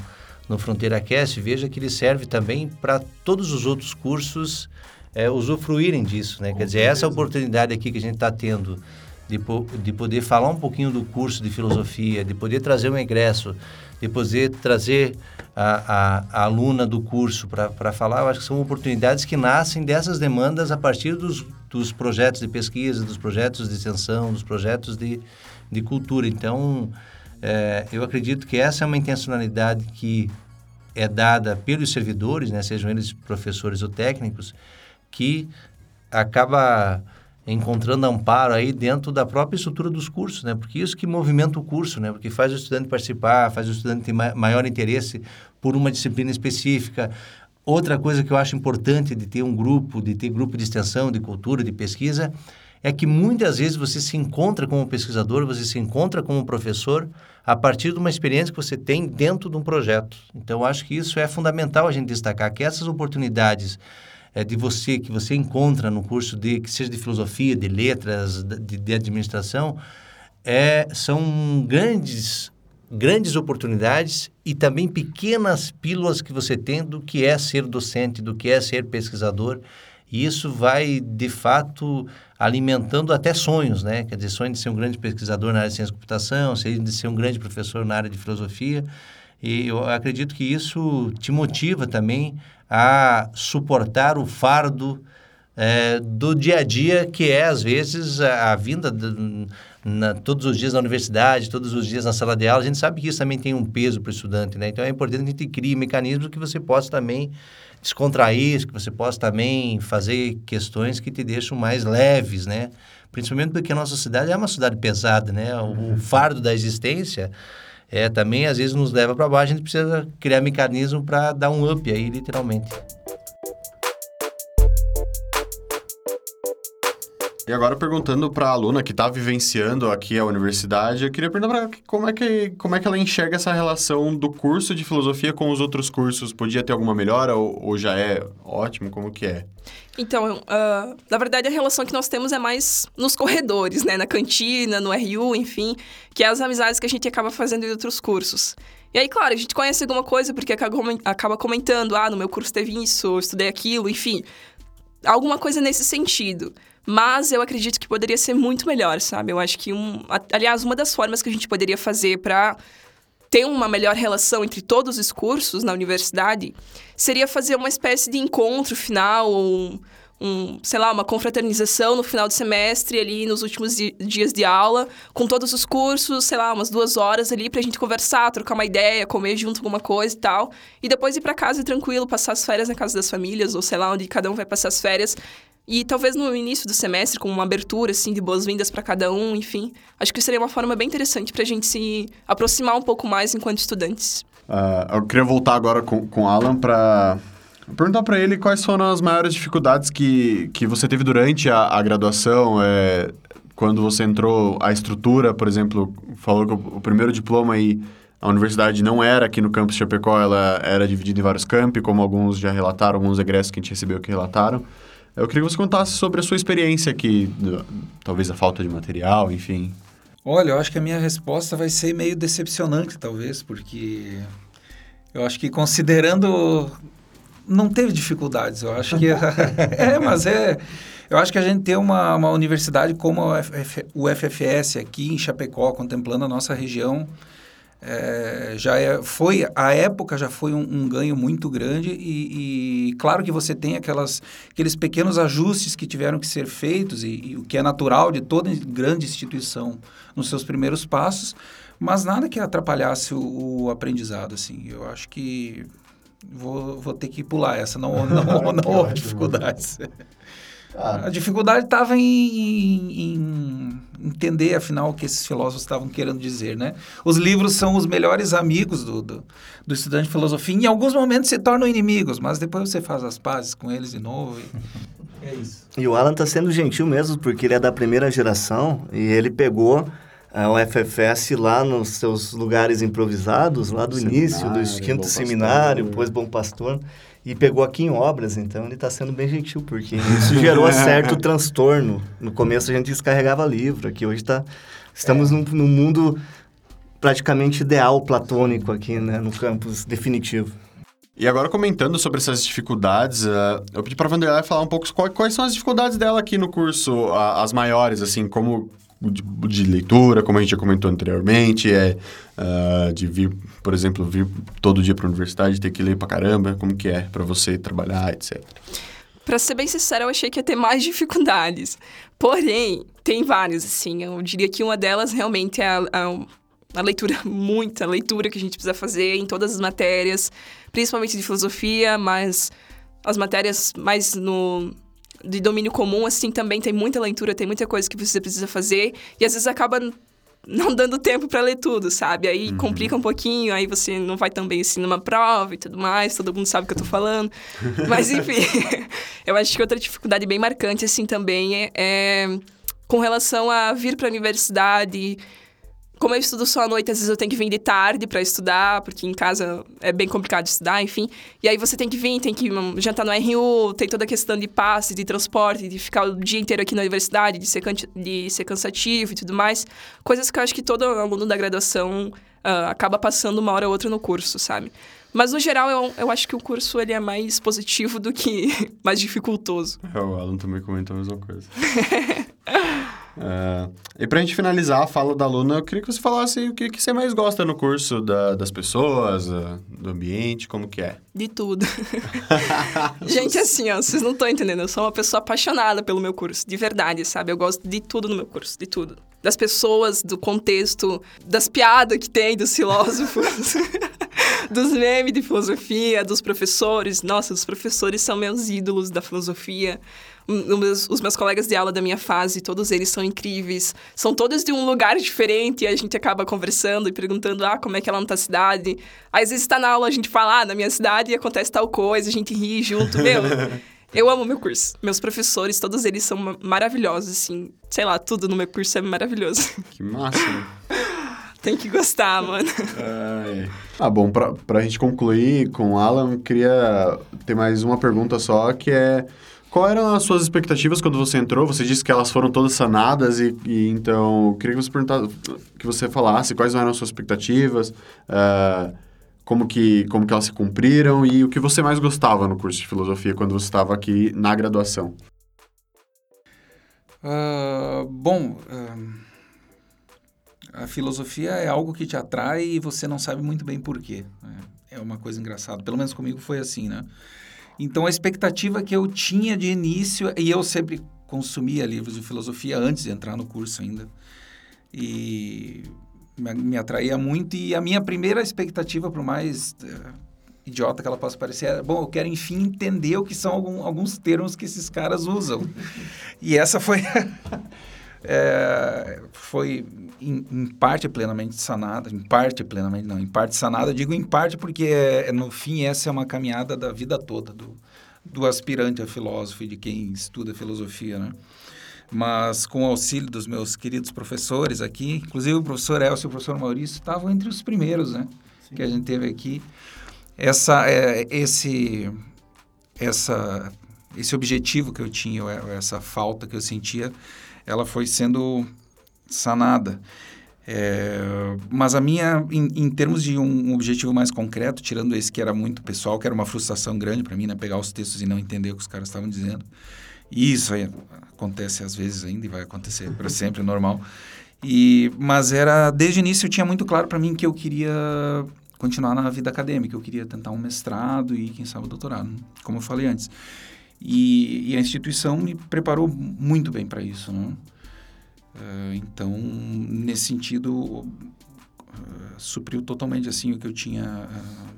no Fronteira Cast, veja que ele serve também para todos os outros cursos é, usufruírem disso, né? Quer dizer, essa oportunidade aqui que a gente está tendo de, de poder falar um pouquinho do curso de filosofia, de poder trazer um ingresso, de poder trazer a, a, a aluna do curso para falar, eu acho que são oportunidades que nascem dessas demandas a partir dos, dos projetos de pesquisa, dos projetos de extensão, dos projetos de, de cultura. Então, é, eu acredito que essa é uma intencionalidade que é dada pelos servidores, né, sejam eles professores ou técnicos, que acaba encontrando amparo aí dentro da própria estrutura dos cursos, né? Porque isso que movimenta o curso, né? Porque faz o estudante participar, faz o estudante ter maior interesse por uma disciplina específica. Outra coisa que eu acho importante de ter um grupo, de ter grupo de extensão, de cultura, de pesquisa, é que muitas vezes você se encontra como pesquisador, você se encontra como professor a partir de uma experiência que você tem dentro de um projeto. Então, acho que isso é fundamental a gente destacar, que essas oportunidades é, de você que você encontra no curso de que seja de filosofia, de letras, de, de administração, é, são grandes grandes oportunidades e também pequenas pílulas que você tem do que é ser docente, do que é ser pesquisador. E isso vai, de fato, alimentando até sonhos, né? Quer dizer, sonho de ser um grande pesquisador na área de ciência da computação, de ser um grande professor na área de filosofia. E eu acredito que isso te motiva também a suportar o fardo é, do dia a dia, que é, às vezes, a, a vinda de, na, todos os dias na universidade, todos os dias na sala de aula. A gente sabe que isso também tem um peso para o estudante, né? Então, é importante que a gente crie mecanismos que você possa também descontrair, que você possa também fazer questões que te deixam mais leves, né? Principalmente porque a nossa cidade é uma cidade pesada, né? O, o fardo da existência é, também às vezes nos leva para baixo, a gente precisa criar mecanismo para dar um up aí, literalmente. E agora perguntando para a aluna que está vivenciando aqui a universidade, eu queria perguntar para como é que como é que ela enxerga essa relação do curso de filosofia com os outros cursos. Podia ter alguma melhora ou, ou já é ótimo? Como que é? Então, uh, na verdade, a relação que nós temos é mais nos corredores, né? Na cantina, no RU, enfim, que é as amizades que a gente acaba fazendo em outros cursos. E aí, claro, a gente conhece alguma coisa porque acaba comentando, ah, no meu curso teve isso, eu estudei aquilo, enfim. Alguma coisa nesse sentido. Mas eu acredito que poderia ser muito melhor, sabe? Eu acho que, um, aliás, uma das formas que a gente poderia fazer para ter uma melhor relação entre todos os cursos na universidade seria fazer uma espécie de encontro final, um, um, sei lá, uma confraternização no final do semestre, ali nos últimos di dias de aula, com todos os cursos, sei lá, umas duas horas ali pra gente conversar, trocar uma ideia, comer junto alguma coisa e tal. E depois ir para casa tranquilo, passar as férias na casa das famílias, ou sei lá, onde cada um vai passar as férias. E talvez no início do semestre, com uma abertura, assim, de boas-vindas para cada um, enfim. Acho que seria uma forma bem interessante para a gente se aproximar um pouco mais enquanto estudantes. Uh, eu queria voltar agora com, com o Alan para perguntar para ele quais foram as maiores dificuldades que, que você teve durante a, a graduação, é, quando você entrou, a estrutura, por exemplo, falou que o, o primeiro diploma aí, a universidade não era aqui no campus Chapecó, ela era dividida em vários campi, como alguns já relataram, alguns egressos que a gente recebeu que relataram. Eu queria que você contasse sobre a sua experiência aqui, talvez a falta de material, enfim. Olha, eu acho que a minha resposta vai ser meio decepcionante, talvez, porque eu acho que considerando não teve dificuldades, eu acho que é, mas é, eu acho que a gente ter uma, uma universidade como o FFS aqui em Chapecó, contemplando a nossa região, é, já é, foi a época já foi um, um ganho muito grande e, e, claro que você tem aquelas aqueles pequenos ajustes que tiveram que ser feitos e, e, o que é natural de toda grande instituição nos seus primeiros passos mas nada que atrapalhasse o, o aprendizado assim. Eu acho que vou, vou ter que pular essa não não, não, não houve dificuldades ah. A dificuldade estava em, em, em, entender, afinal, o que esses filósofos estavam querendo dizer, né? Os livros são os melhores amigos do, do, do, estudante de filosofia. Em alguns momentos se tornam inimigos, mas depois você faz as pazes com eles de novo e é isso. E o Alan está sendo gentil mesmo, porque ele é da primeira geração e ele pegou a UFFS lá nos seus lugares improvisados, lá do início, do quinto seminário, depois Bom Pastor e pegou aqui em obras, então ele está sendo bem gentil, porque isso gerou certo transtorno. No começo a gente descarregava livro, aqui hoje tá, estamos é. num, num mundo praticamente ideal platônico aqui, né, no campus definitivo. E agora comentando sobre essas dificuldades, uh, eu pedi para a Vanderlei falar um pouco quais, quais, são as dificuldades dela aqui no curso, uh, as maiores, assim, como de, de, leitura, como a gente já comentou anteriormente, é uh, de vir, por exemplo, vir todo dia para a universidade, ter que ler para caramba, como que é para você trabalhar, etc. Para ser bem sincero, eu achei que ia ter mais dificuldades. Porém, tem várias, assim. Eu diria que uma delas realmente é a, a, a leitura, muita leitura que a gente precisa fazer em todas as matérias, principalmente de filosofia, mas as matérias mais no de domínio comum, assim, também tem muita leitura, tem muita coisa que você precisa fazer. E às vezes acaba não dando tempo para ler tudo, sabe? Aí uhum. complica um pouquinho, aí você não vai tão bem assim numa prova e tudo mais, todo mundo sabe o que eu tô falando. Mas enfim, eu acho que outra dificuldade bem marcante, assim, também é, é com relação a vir para a universidade como eu estudo só à noite, às vezes eu tenho que vir de tarde para estudar, porque em casa é bem complicado estudar, enfim. E aí você tem que vir, tem que jantar no RU, tem toda a questão de passe, de transporte, de ficar o dia inteiro aqui na universidade, de ser, de ser cansativo e tudo mais. Coisas que eu acho que todo aluno da graduação uh, acaba passando uma hora ou outra no curso, sabe? Mas, no geral, eu, eu acho que o curso ele é mais positivo do que mais dificultoso. É, o Alan também comentou a mesma coisa. É, e pra gente finalizar a fala da aluna, eu queria que você falasse o que, que você mais gosta no curso da, das pessoas, do ambiente, como que é? De tudo. gente, assim, ó, vocês não estão entendendo. Eu sou uma pessoa apaixonada pelo meu curso, de verdade, sabe? Eu gosto de tudo no meu curso, de tudo. Das pessoas, do contexto, das piadas que tem, dos filósofos. dos memes de filosofia, dos professores. Nossa, os professores são meus ídolos da filosofia meus, os meus colegas de aula da minha fase, todos eles são incríveis. São todos de um lugar diferente e a gente acaba conversando e perguntando, ah, como é que ela é na tua cidade? Aí, às vezes está na aula, a gente fala, ah, na minha cidade acontece tal coisa, a gente ri junto. Meu, eu amo meu curso. Meus professores, todos eles são maravilhosos, assim. Sei lá, tudo no meu curso é maravilhoso. Que massa. Tem que gostar, mano. Ah, bom, pra, pra gente concluir com o Alan, queria ter mais uma pergunta só, que é qual eram as suas expectativas quando você entrou? Você disse que elas foram todas sanadas e, e então eu queria que você perguntasse, que você falasse quais eram as suas expectativas, uh, como que como que elas se cumpriram e o que você mais gostava no curso de filosofia quando você estava aqui na graduação. Uh, bom, uh, a filosofia é algo que te atrai e você não sabe muito bem por quê. É uma coisa engraçada. Pelo menos comigo foi assim, né? Então, a expectativa que eu tinha de início, e eu sempre consumia livros de filosofia antes de entrar no curso ainda, e me, atraía muito. E a minha primeira expectativa, por mais uh, idiota que ela possa parecer, era, bom, eu quero, enfim, entender o que são algum, alguns termos que esses caras usam. e essa foi... é, foi em, em, parte plenamente sanada, em parte plenamente, não, em parte sanada, digo em parte porque é, é, no fim essa é uma caminhada da vida toda do, do aspirante a filósofo e de quem estuda filosofia, né? Mas com o auxílio dos meus queridos professores aqui, inclusive o professor Elcio e o professor Maurício estavam entre os primeiros, né? Sim. Que a gente teve aqui. Essa, é, esse, essa, esse objetivo que eu tinha, essa falta que eu sentia, ela foi sendo sanada. É, mas a minha, em, em, termos de um objetivo mais concreto, tirando esse que era muito pessoal, que era uma frustração grande para mim, né? Pegar os textos e não entender o que os caras estavam dizendo. E isso aí acontece às vezes ainda e vai acontecer para sempre, é normal. E, mas era desde o início eu tinha muito claro para mim que eu queria continuar na vida acadêmica, eu queria tentar um mestrado e quem sabe o doutorado, como eu falei antes. E, e a instituição me preparou muito bem para isso, né? Uh, então, nesse sentido, uh, supriu totalmente assim o que eu tinha uh,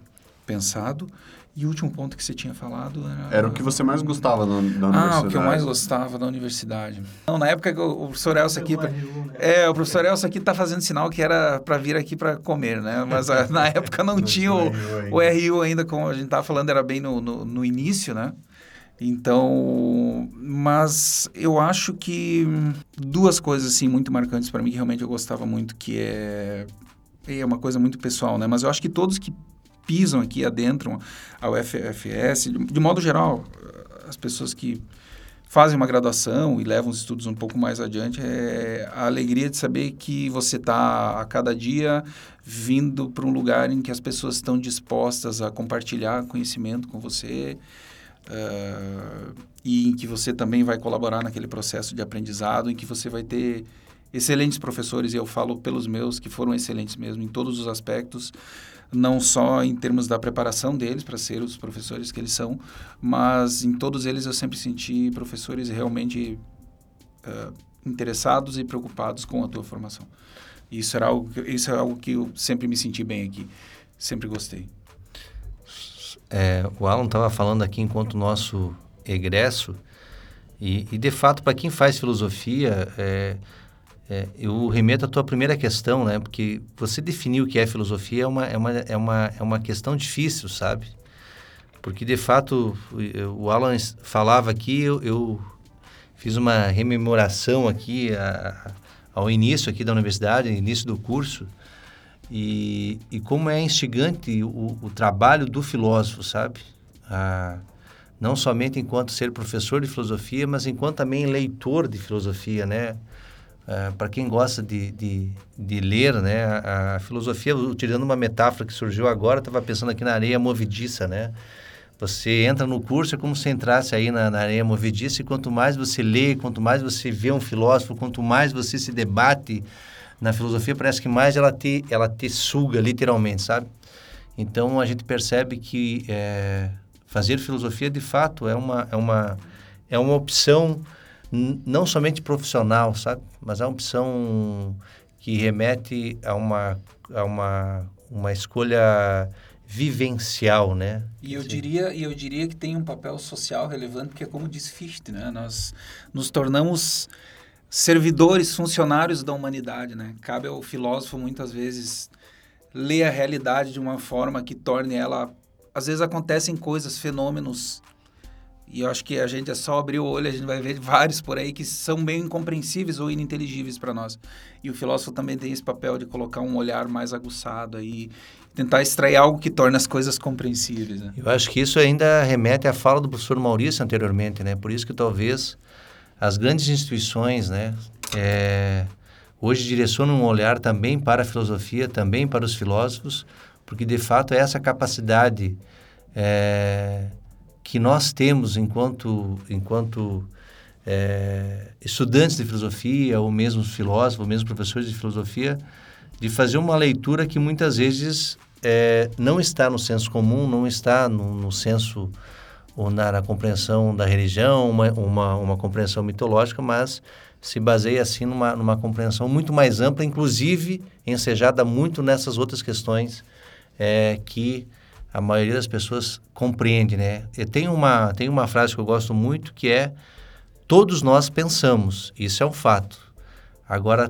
pensado. E o último ponto que você tinha falado era... Era o que você mais gostava da, da universidade. Ah, o que eu mais gostava da universidade. Não, na época o, o professor Elcio aqui... Pra, é, o professor Elcio aqui está fazendo sinal que era para vir aqui para comer, né? Mas na época não, não tinha o, o RU ainda, como a gente estava falando, era bem no, no, no início, né? Então, mas eu acho que duas coisas assim muito marcantes para mim que realmente eu gostava muito, que é é uma coisa muito pessoal, né? Mas eu acho que todos que pisam aqui, adentram ao FFS, de, de modo geral, as pessoas que fazem uma graduação e levam os estudos um pouco mais adiante, é a alegria de saber que você está a cada dia vindo para um lugar em que as pessoas estão dispostas a compartilhar conhecimento com você uh, e em que você também vai colaborar naquele processo de aprendizado, em que você vai ter excelentes professores, e eu falo pelos meus, que foram excelentes mesmo em todos os aspectos, não só em termos da preparação deles para ser os professores que eles são, mas em todos eles eu sempre senti professores realmente uh, interessados e preocupados com a tua formação. Isso, era algo, isso é algo que eu sempre me senti bem aqui, sempre gostei. É, o Alan estava falando aqui enquanto nosso egresso, e, e de fato, para quem faz filosofia, é, é, eu remeto à tua primeira questão, né? Porque você definir o que é filosofia é uma, é uma, é uma, é uma questão difícil, sabe? Porque, de fato, o Alan falava aqui, eu, eu fiz uma rememoração aqui a, ao início aqui da universidade, início do curso, e, e como é instigante o, o trabalho do filósofo, sabe? Ah, não somente enquanto ser professor de filosofia, mas enquanto também leitor de filosofia, né? Uh, para quem gosta de, de, de, ler, né, a, a, filosofia, utilizando uma metáfora que surgiu agora, estava pensando aqui na areia movediça, né? Você entra no curso é como se entrasse aí na, na, areia movediça e quanto mais você lê, quanto mais você vê um filósofo, quanto mais você se debate na filosofia, parece que mais ela te, ela te suga, literalmente, sabe? Então, a gente percebe que é, fazer filosofia, de fato, é uma, é uma, é uma opção não somente profissional, sabe? Mas é uma opção que remete a uma, a uma, uma escolha vivencial, né? E eu diria, e eu diria que tem um papel social relevante, porque é como diz Fichte, né? Nós nos tornamos servidores, funcionários da humanidade, né? Cabe ao filósofo muitas vezes ler a realidade de uma forma que torne ela às vezes acontecem coisas, fenômenos e eu acho que a gente é só abrir o olho, a gente vai ver vários por aí que são bem incompreensíveis ou ininteligíveis para nós. E o filósofo também tem esse papel de colocar um olhar mais aguçado aí, tentar extrair algo que torne as coisas compreensíveis. Né? Eu acho que isso ainda remete à fala do professor Maurício anteriormente, né? Por isso que talvez as grandes instituições, né, é, hoje direcionam um olhar também para a filosofia, também para os filósofos, porque de fato é essa capacidade é, que nós temos enquanto, enquanto é, estudantes de filosofia, ou mesmo filósofos, ou mesmo professores de filosofia, de fazer uma leitura que muitas vezes é, não está no senso comum, não está no, no senso na, na, compreensão da religião, uma, uma, uma, compreensão mitológica, mas se baseia assim numa, numa compreensão muito mais ampla, inclusive ensejada muito nessas outras questões é, que a maioria das pessoas compreende, né? E tem uma, tem uma frase que eu gosto muito que é todos nós pensamos, isso é um fato. Agora,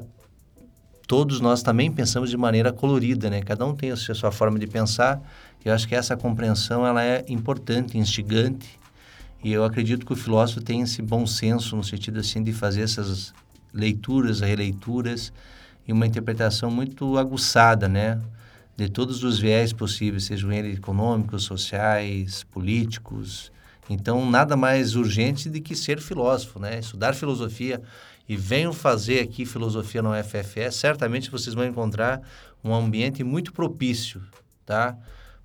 todos nós também pensamos de maneira colorida, né? Cada um tem a sua forma de pensar. Eu acho que essa compreensão ela é importante, instigante. E eu acredito que o filósofo tem esse bom senso no sentido assim de fazer essas leituras, releituras e uma interpretação muito aguçada, né? de todos os viés possíveis, sejam eles econômicos, sociais, políticos. Então, nada mais urgente do que ser filósofo, né? Estudar filosofia e venham fazer aqui filosofia no FFS, certamente vocês vão encontrar um ambiente muito propício, tá?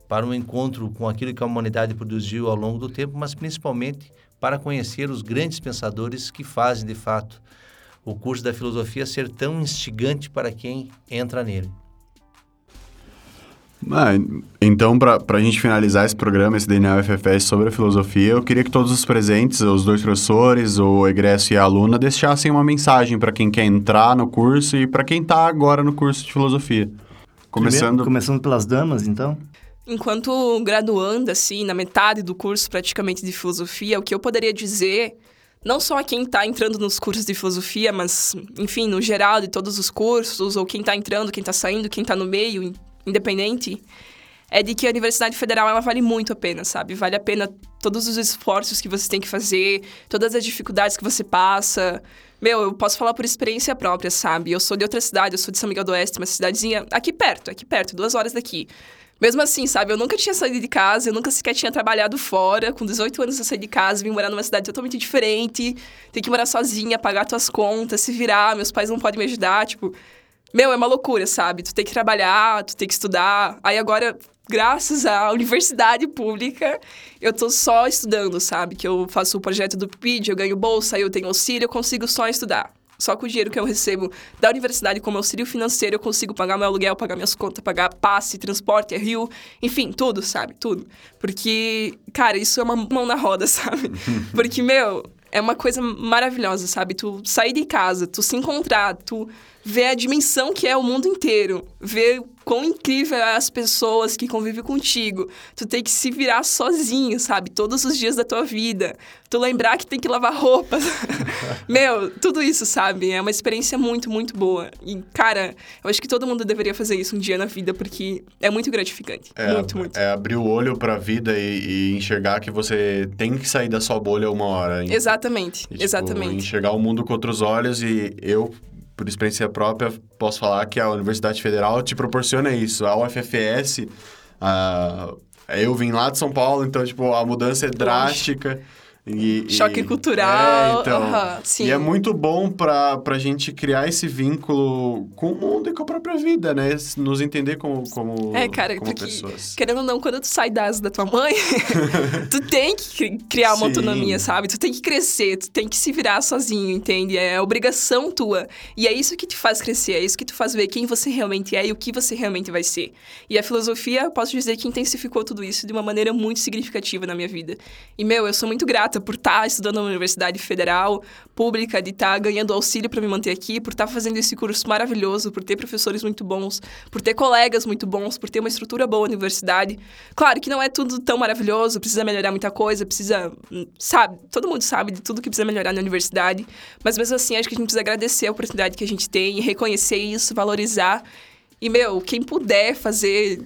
Para um encontro com aquilo que a humanidade produziu ao longo do tempo, mas principalmente para conhecer os grandes pensadores que fazem, de fato, o curso da filosofia ser tão instigante para quem entra nele. Ah, então, para a gente finalizar esse programa, esse DNA UFFS sobre a filosofia, eu queria que todos os presentes, os dois professores, o egresso e a aluna, deixassem uma mensagem para quem quer entrar no curso e para quem está agora no curso de filosofia. Começando... Primeiro, começando pelas damas, então? Enquanto graduanda, assim, na metade do curso praticamente de filosofia, o que eu poderia dizer não só a quem está entrando nos cursos de filosofia, mas, enfim, no geral de todos os cursos, ou quem está entrando, quem está saindo, quem está no meio, independente, é de que a Universidade Federal ela vale muito a pena, sabe? Vale a pena todos os esforços que você tem que fazer, todas as dificuldades que você passa. Meu, eu posso falar por experiência própria, sabe? Eu sou de outra cidade, eu sou de São Miguel do Oeste, uma cidadezinha aqui perto, aqui perto, duas horas daqui. Mesmo assim, sabe, eu nunca tinha saído de casa, eu nunca sequer tinha trabalhado fora. Com 18 anos eu saí de casa, vim morar numa cidade totalmente diferente, ter que morar sozinha, pagar tuas contas, se virar, meus pais não podem me ajudar, tipo... Meu, é uma loucura, sabe? Tu tem que trabalhar, tu tem que estudar. Aí agora, graças à universidade pública, eu tô só estudando, sabe? Que eu faço o projeto do PID, eu ganho bolsa, eu tenho auxílio, eu consigo só estudar. Só com o dinheiro que eu recebo da universidade como auxílio financeiro, eu consigo pagar meu aluguel, pagar minhas contas, pagar passe, transporte, rio, enfim, tudo, sabe? Tudo. Porque, cara, isso é uma mão na roda, sabe? Porque, meu, é uma coisa maravilhosa, sabe? Tu sair de casa, tu se encontrar, tu ver a dimensão que é o mundo inteiro, ver quão incrível é as pessoas que convivem contigo. Tu tem que se virar sozinho, sabe? Todos os dias da tua vida. Tu lembrar que tem que lavar roupas. Meu, tudo isso, sabe? É uma experiência muito, muito boa. E, cara, eu acho que todo mundo deveria fazer isso um dia na vida, porque é muito gratificante. É, muito, muito. É abrir o olho pra vida e, e, enxergar que você tem que sair da sua bolha uma hora. Exatamente, e, tipo, exatamente. Enxergar o mundo com outros olhos e eu por experiência própria, posso falar que a Universidade Federal te proporciona isso. A UFFS, uh, eu vim lá de São Paulo, então, tipo, a mudança é drástica. E, Choque e, cultural. É, então, uhum, e é muito bom pra, pra gente criar esse vínculo com o mundo e com a própria vida, né? Nos entender como, como, é, cara, como porque, pessoas. Querendo ou não, quando tu sai da asa da tua mãe, tu tem que criar uma Sim. autonomia, sabe? Tu tem que crescer, tu tem que se virar sozinho, entende? É obrigação tua. E é isso que te faz crescer, é isso que te faz ver quem você realmente é e o que você realmente vai ser. E a filosofia, posso dizer que intensificou tudo isso de uma maneira muito significativa na minha vida. E, meu, eu sou muito grata grata por estar tá estudando na Universidade Federal Pública, de estar tá ganhando auxílio para me manter aqui, por estar tá fazendo esse curso maravilhoso, por ter professores muito bons, por ter colegas muito bons, por ter uma estrutura boa na universidade. Claro que não é tudo tão maravilhoso, precisa melhorar muita coisa, precisa, sabe, todo mundo sabe de tudo que precisa melhorar na universidade, mas mesmo assim acho que a gente precisa agradecer a oportunidade que a gente tem, reconhecer isso, valorizar. E, meu, quem puder fazer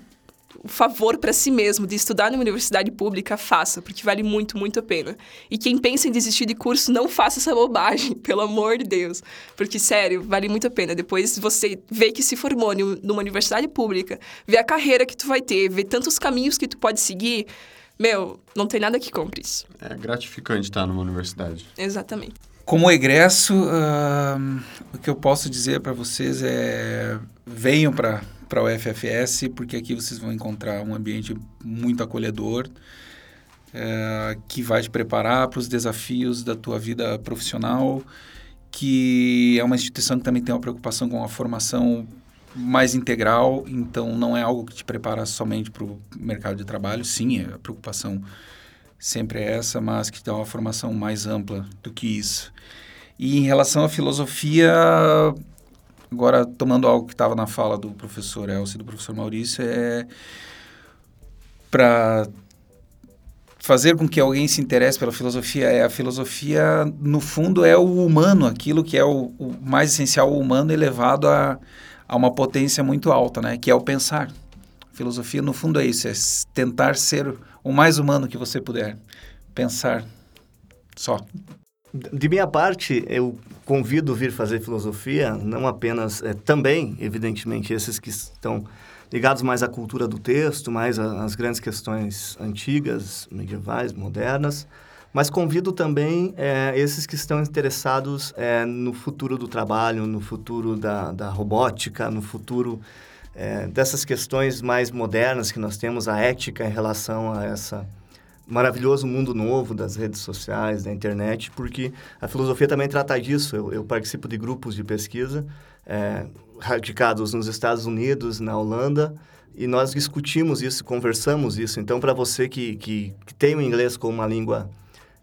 o favor para si mesmo de estudar numa universidade pública, faça, porque vale muito, muito a pena. E quem pensa em desistir de curso, não faça essa bobagem, pelo amor de Deus. Porque, sério, vale muito a pena. Depois você vê que se formou numa universidade pública, vê a carreira que tu vai ter, vê tantos caminhos que tu pode seguir, meu, não tem nada que compre isso. É gratificante estar numa universidade. Exatamente. Como egresso, uh, o que eu posso dizer para vocês é venham para para o FFS, porque aqui vocês vão encontrar um ambiente muito acolhedor, é, que vai te preparar para os desafios da tua vida profissional, que é uma instituição que também tem uma preocupação com a formação mais integral, então não é algo que te prepara somente para o mercado de trabalho, sim, a preocupação sempre é essa, mas que dá uma formação mais ampla do que isso. E em relação à filosofia, Agora, tomando algo que estava na fala do professor Elcio e do professor Maurício, é para fazer com que alguém se interesse pela filosofia. É a filosofia, no fundo, é o humano, aquilo que é o, o mais essencial, o humano elevado a, a uma potência muito alta, né? Que é o pensar. A filosofia, no fundo, é isso, é tentar ser o mais humano que você puder. Pensar só. De minha parte, eu convido vir fazer filosofia, não apenas, é, também, evidentemente, esses que estão ligados mais à cultura do texto, mais às grandes questões antigas, medievais, modernas, mas convido também é, esses que estão interessados é, no futuro do trabalho, no futuro da, da robótica, no futuro dessas questões mais modernas que nós temos, a ética em relação a essa maravilhoso mundo novo das redes sociais, da internet, porque a filosofia também trata disso. Eu, eu participo de grupos de pesquisa é, radicados nos Estados Unidos, na Holanda, e nós discutimos isso, conversamos isso. Então, para você que, que, que, tem o inglês como uma língua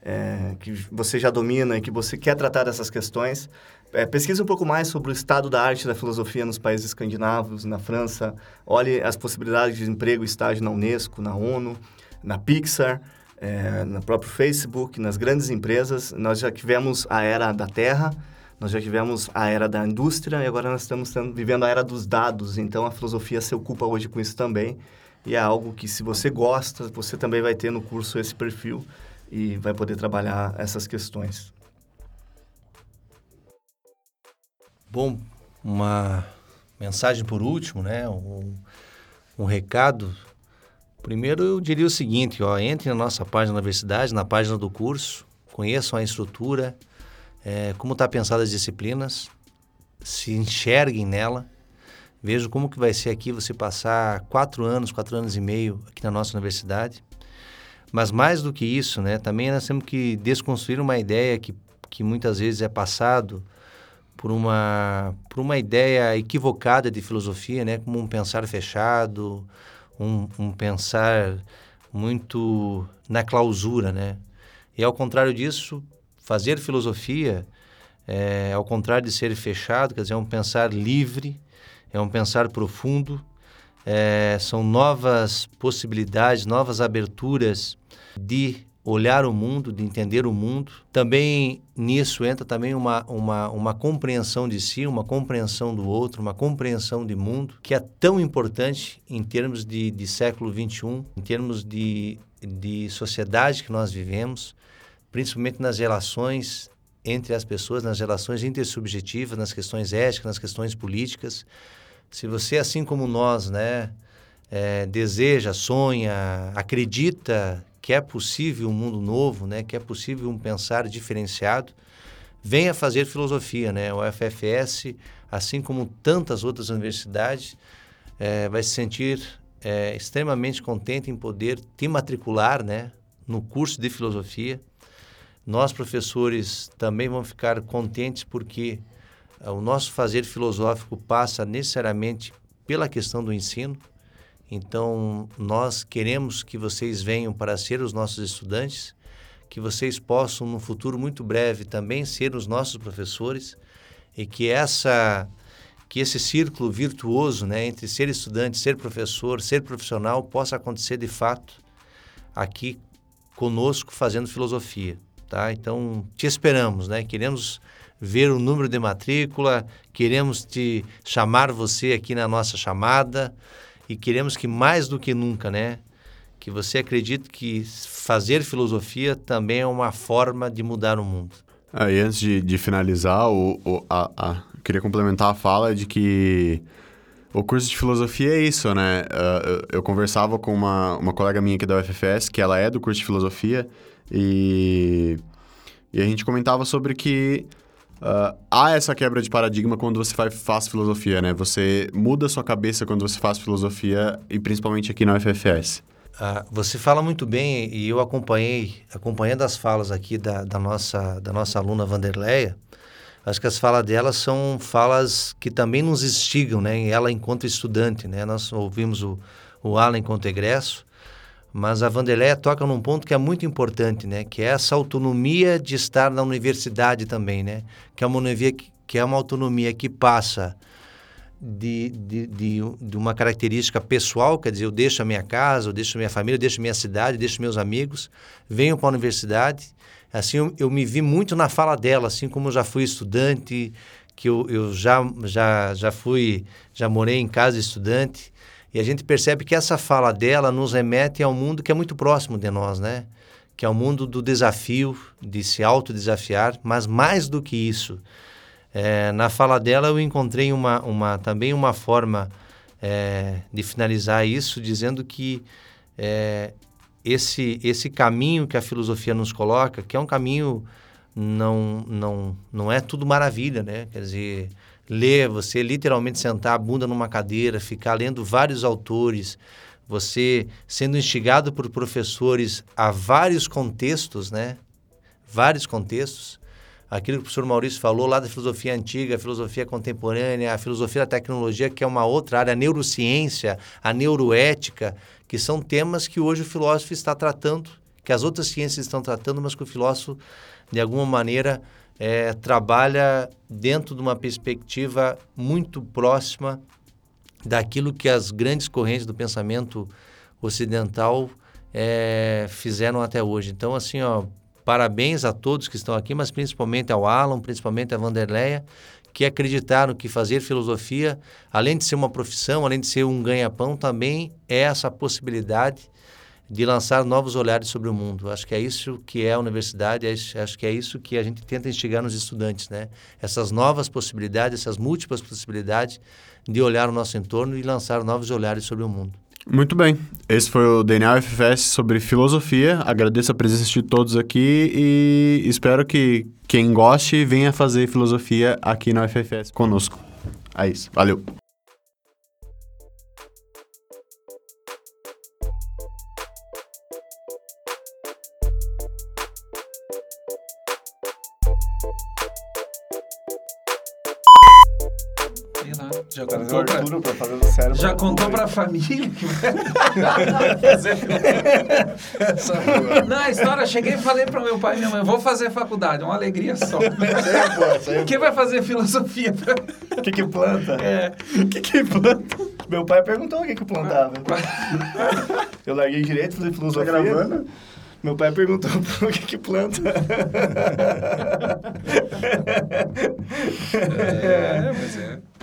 é, que você já domina e que você quer tratar dessas questões, é, pesquise um pouco mais sobre o estado da arte da filosofia nos países escandinavos, na França. Olhe as possibilidades de emprego e estágio na Unesco, na ONU, na Pixar, é, no próprio Facebook, nas grandes empresas. Nós já tivemos a era da terra, nós já tivemos a era da indústria e agora nós estamos vivendo a era dos dados. Então a filosofia se ocupa hoje com isso também. E é algo que, se você gosta, você também vai ter no curso esse perfil e vai poder trabalhar essas questões. Bom, uma mensagem por último, né? Um, um recado. Primeiro eu diria o seguinte, ó, entre na nossa página da universidade, na página do curso, conheçam a estrutura, é, como está pensada as disciplinas, se enxerguem nela, vejam como que vai ser aqui você passar quatro anos, quatro anos e meio aqui na nossa universidade. Mas mais do que isso, né, também nós temos que desconstruir uma ideia que, que muitas vezes é passado por uma, por uma ideia equivocada de filosofia, né, como um pensar fechado, um, um pensar muito na clausura, né? E ao contrário disso, fazer filosofia, é, ao contrário de ser fechado, quer dizer, é um pensar livre, é um pensar profundo, é, são novas possibilidades, novas aberturas de olhar o mundo, de entender o mundo. Também nisso entra também uma, uma, uma compreensão de si, uma compreensão do outro, uma compreensão de mundo, que é tão importante em termos de, de século XXI, em termos de, de sociedade que nós vivemos principalmente nas relações entre as pessoas, nas relações intersubjetivas, nas questões éticas, nas questões políticas. Se você, assim como nós, né, é, deseja, sonha, acredita que é possível um mundo novo, né, que é possível um pensar diferenciado, venha fazer filosofia, né? O FFS, assim como tantas outras universidades, é, vai se sentir é, extremamente contente em poder te matricular, né, no curso de filosofia nós, professores, também vamos ficar contentes porque uh, o nosso fazer filosófico passa necessariamente pela questão do ensino. Então, nós queremos que vocês venham para ser os nossos estudantes, que vocês possam, no futuro muito breve, também ser os nossos professores e que essa que esse círculo virtuoso, né, entre ser estudante, ser professor, ser profissional, possa acontecer de fato aqui conosco fazendo filosofia tá? Então, te esperamos, né? Queremos ver o número de matrícula, queremos te chamar você aqui na nossa chamada e queremos que mais do que nunca, né? Que você acredite que fazer filosofia também é uma forma de mudar o mundo. Ah, e antes de, de finalizar, o, o a, a, queria complementar a fala de que o curso de filosofia é isso, né? Uh, eu, conversava com uma, uma colega minha aqui da UFFS, que ela é do curso de filosofia, e, e a gente comentava sobre que uh, há essa quebra de paradigma quando você faz, filosofia, né? Você muda sua cabeça quando você faz filosofia, e principalmente aqui na UFFS. Ah, você fala muito bem e eu acompanhei, acompanhando as falas aqui da, da, nossa, da nossa aluna Vanderleia, acho que as falas dela são falas que também nos instigam, né? Ela enquanto estudante, né? Nós ouvimos o, o Alan enquanto egresso, mas a Vanderleia toca num ponto que é muito importante, né? Que é essa autonomia de estar na universidade também, né? Que é uma, que é uma autonomia que passa de, de, de, de, uma característica pessoal, quer dizer, eu deixo a minha casa, eu deixo minha família, eu deixo minha cidade, eu deixo meus amigos, venho para a universidade. Assim, eu, eu, me vi muito na fala dela, assim como eu já fui estudante, que eu, eu já, já, já fui, já morei em casa estudante, e a gente percebe que essa fala dela nos remete ao mundo que é muito próximo de nós, né? Que é o mundo do desafio, de se autodesafiar, mas mais do que isso, é, na fala dela eu encontrei uma, uma, também uma forma é, de finalizar isso, dizendo que é, esse, esse caminho que a filosofia nos coloca, que é um caminho não, não, não é tudo maravilha, né? Quer dizer, ler, você literalmente sentar a bunda numa cadeira, ficar lendo vários autores, você sendo instigado por professores a vários contextos, né? Vários contextos. Aquilo que o professor Maurício falou lá da filosofia antiga, a filosofia contemporânea, a filosofia da tecnologia, que é uma outra área, a neurociência, a neuroética, que são temas que hoje o filósofo está tratando, que as outras ciências estão tratando, mas que o filósofo, de alguma maneira, é, trabalha dentro de uma perspectiva muito próxima daquilo que as grandes correntes do pensamento ocidental é, fizeram até hoje. Então, assim, ó, parabéns a todos que estão aqui, mas principalmente ao Alan, principalmente a Vanderleia, que acreditaram que fazer filosofia, além de ser uma profissão, além de ser um ganha-pão, também é essa possibilidade de lançar novos olhares sobre o mundo. Acho que é isso que é a universidade, acho que é isso que a gente tenta instigar nos estudantes, né? Essas novas possibilidades, essas múltiplas possibilidades de olhar o nosso entorno e lançar novos olhares sobre o mundo. Muito bem. Esse foi o DNA UFS sobre filosofia. Agradeço a presença de todos aqui e espero que quem goste venha fazer filosofia aqui na UFFS conosco. É isso. Valeu. Já Trazer contou pra, Arturo pra fazer no cérebro. já contou pra família Não, a história, cheguei e falei pro meu pai e minha mãe, vou fazer faculdade, uma alegria só. Quem vai fazer filosofia? O que que planta? É, O que que planta? Meu pai perguntou o que que plantava. Eu larguei direito, fazer filosofia. Tá gravando? Meu pai perguntou o que que planta. é, mas é.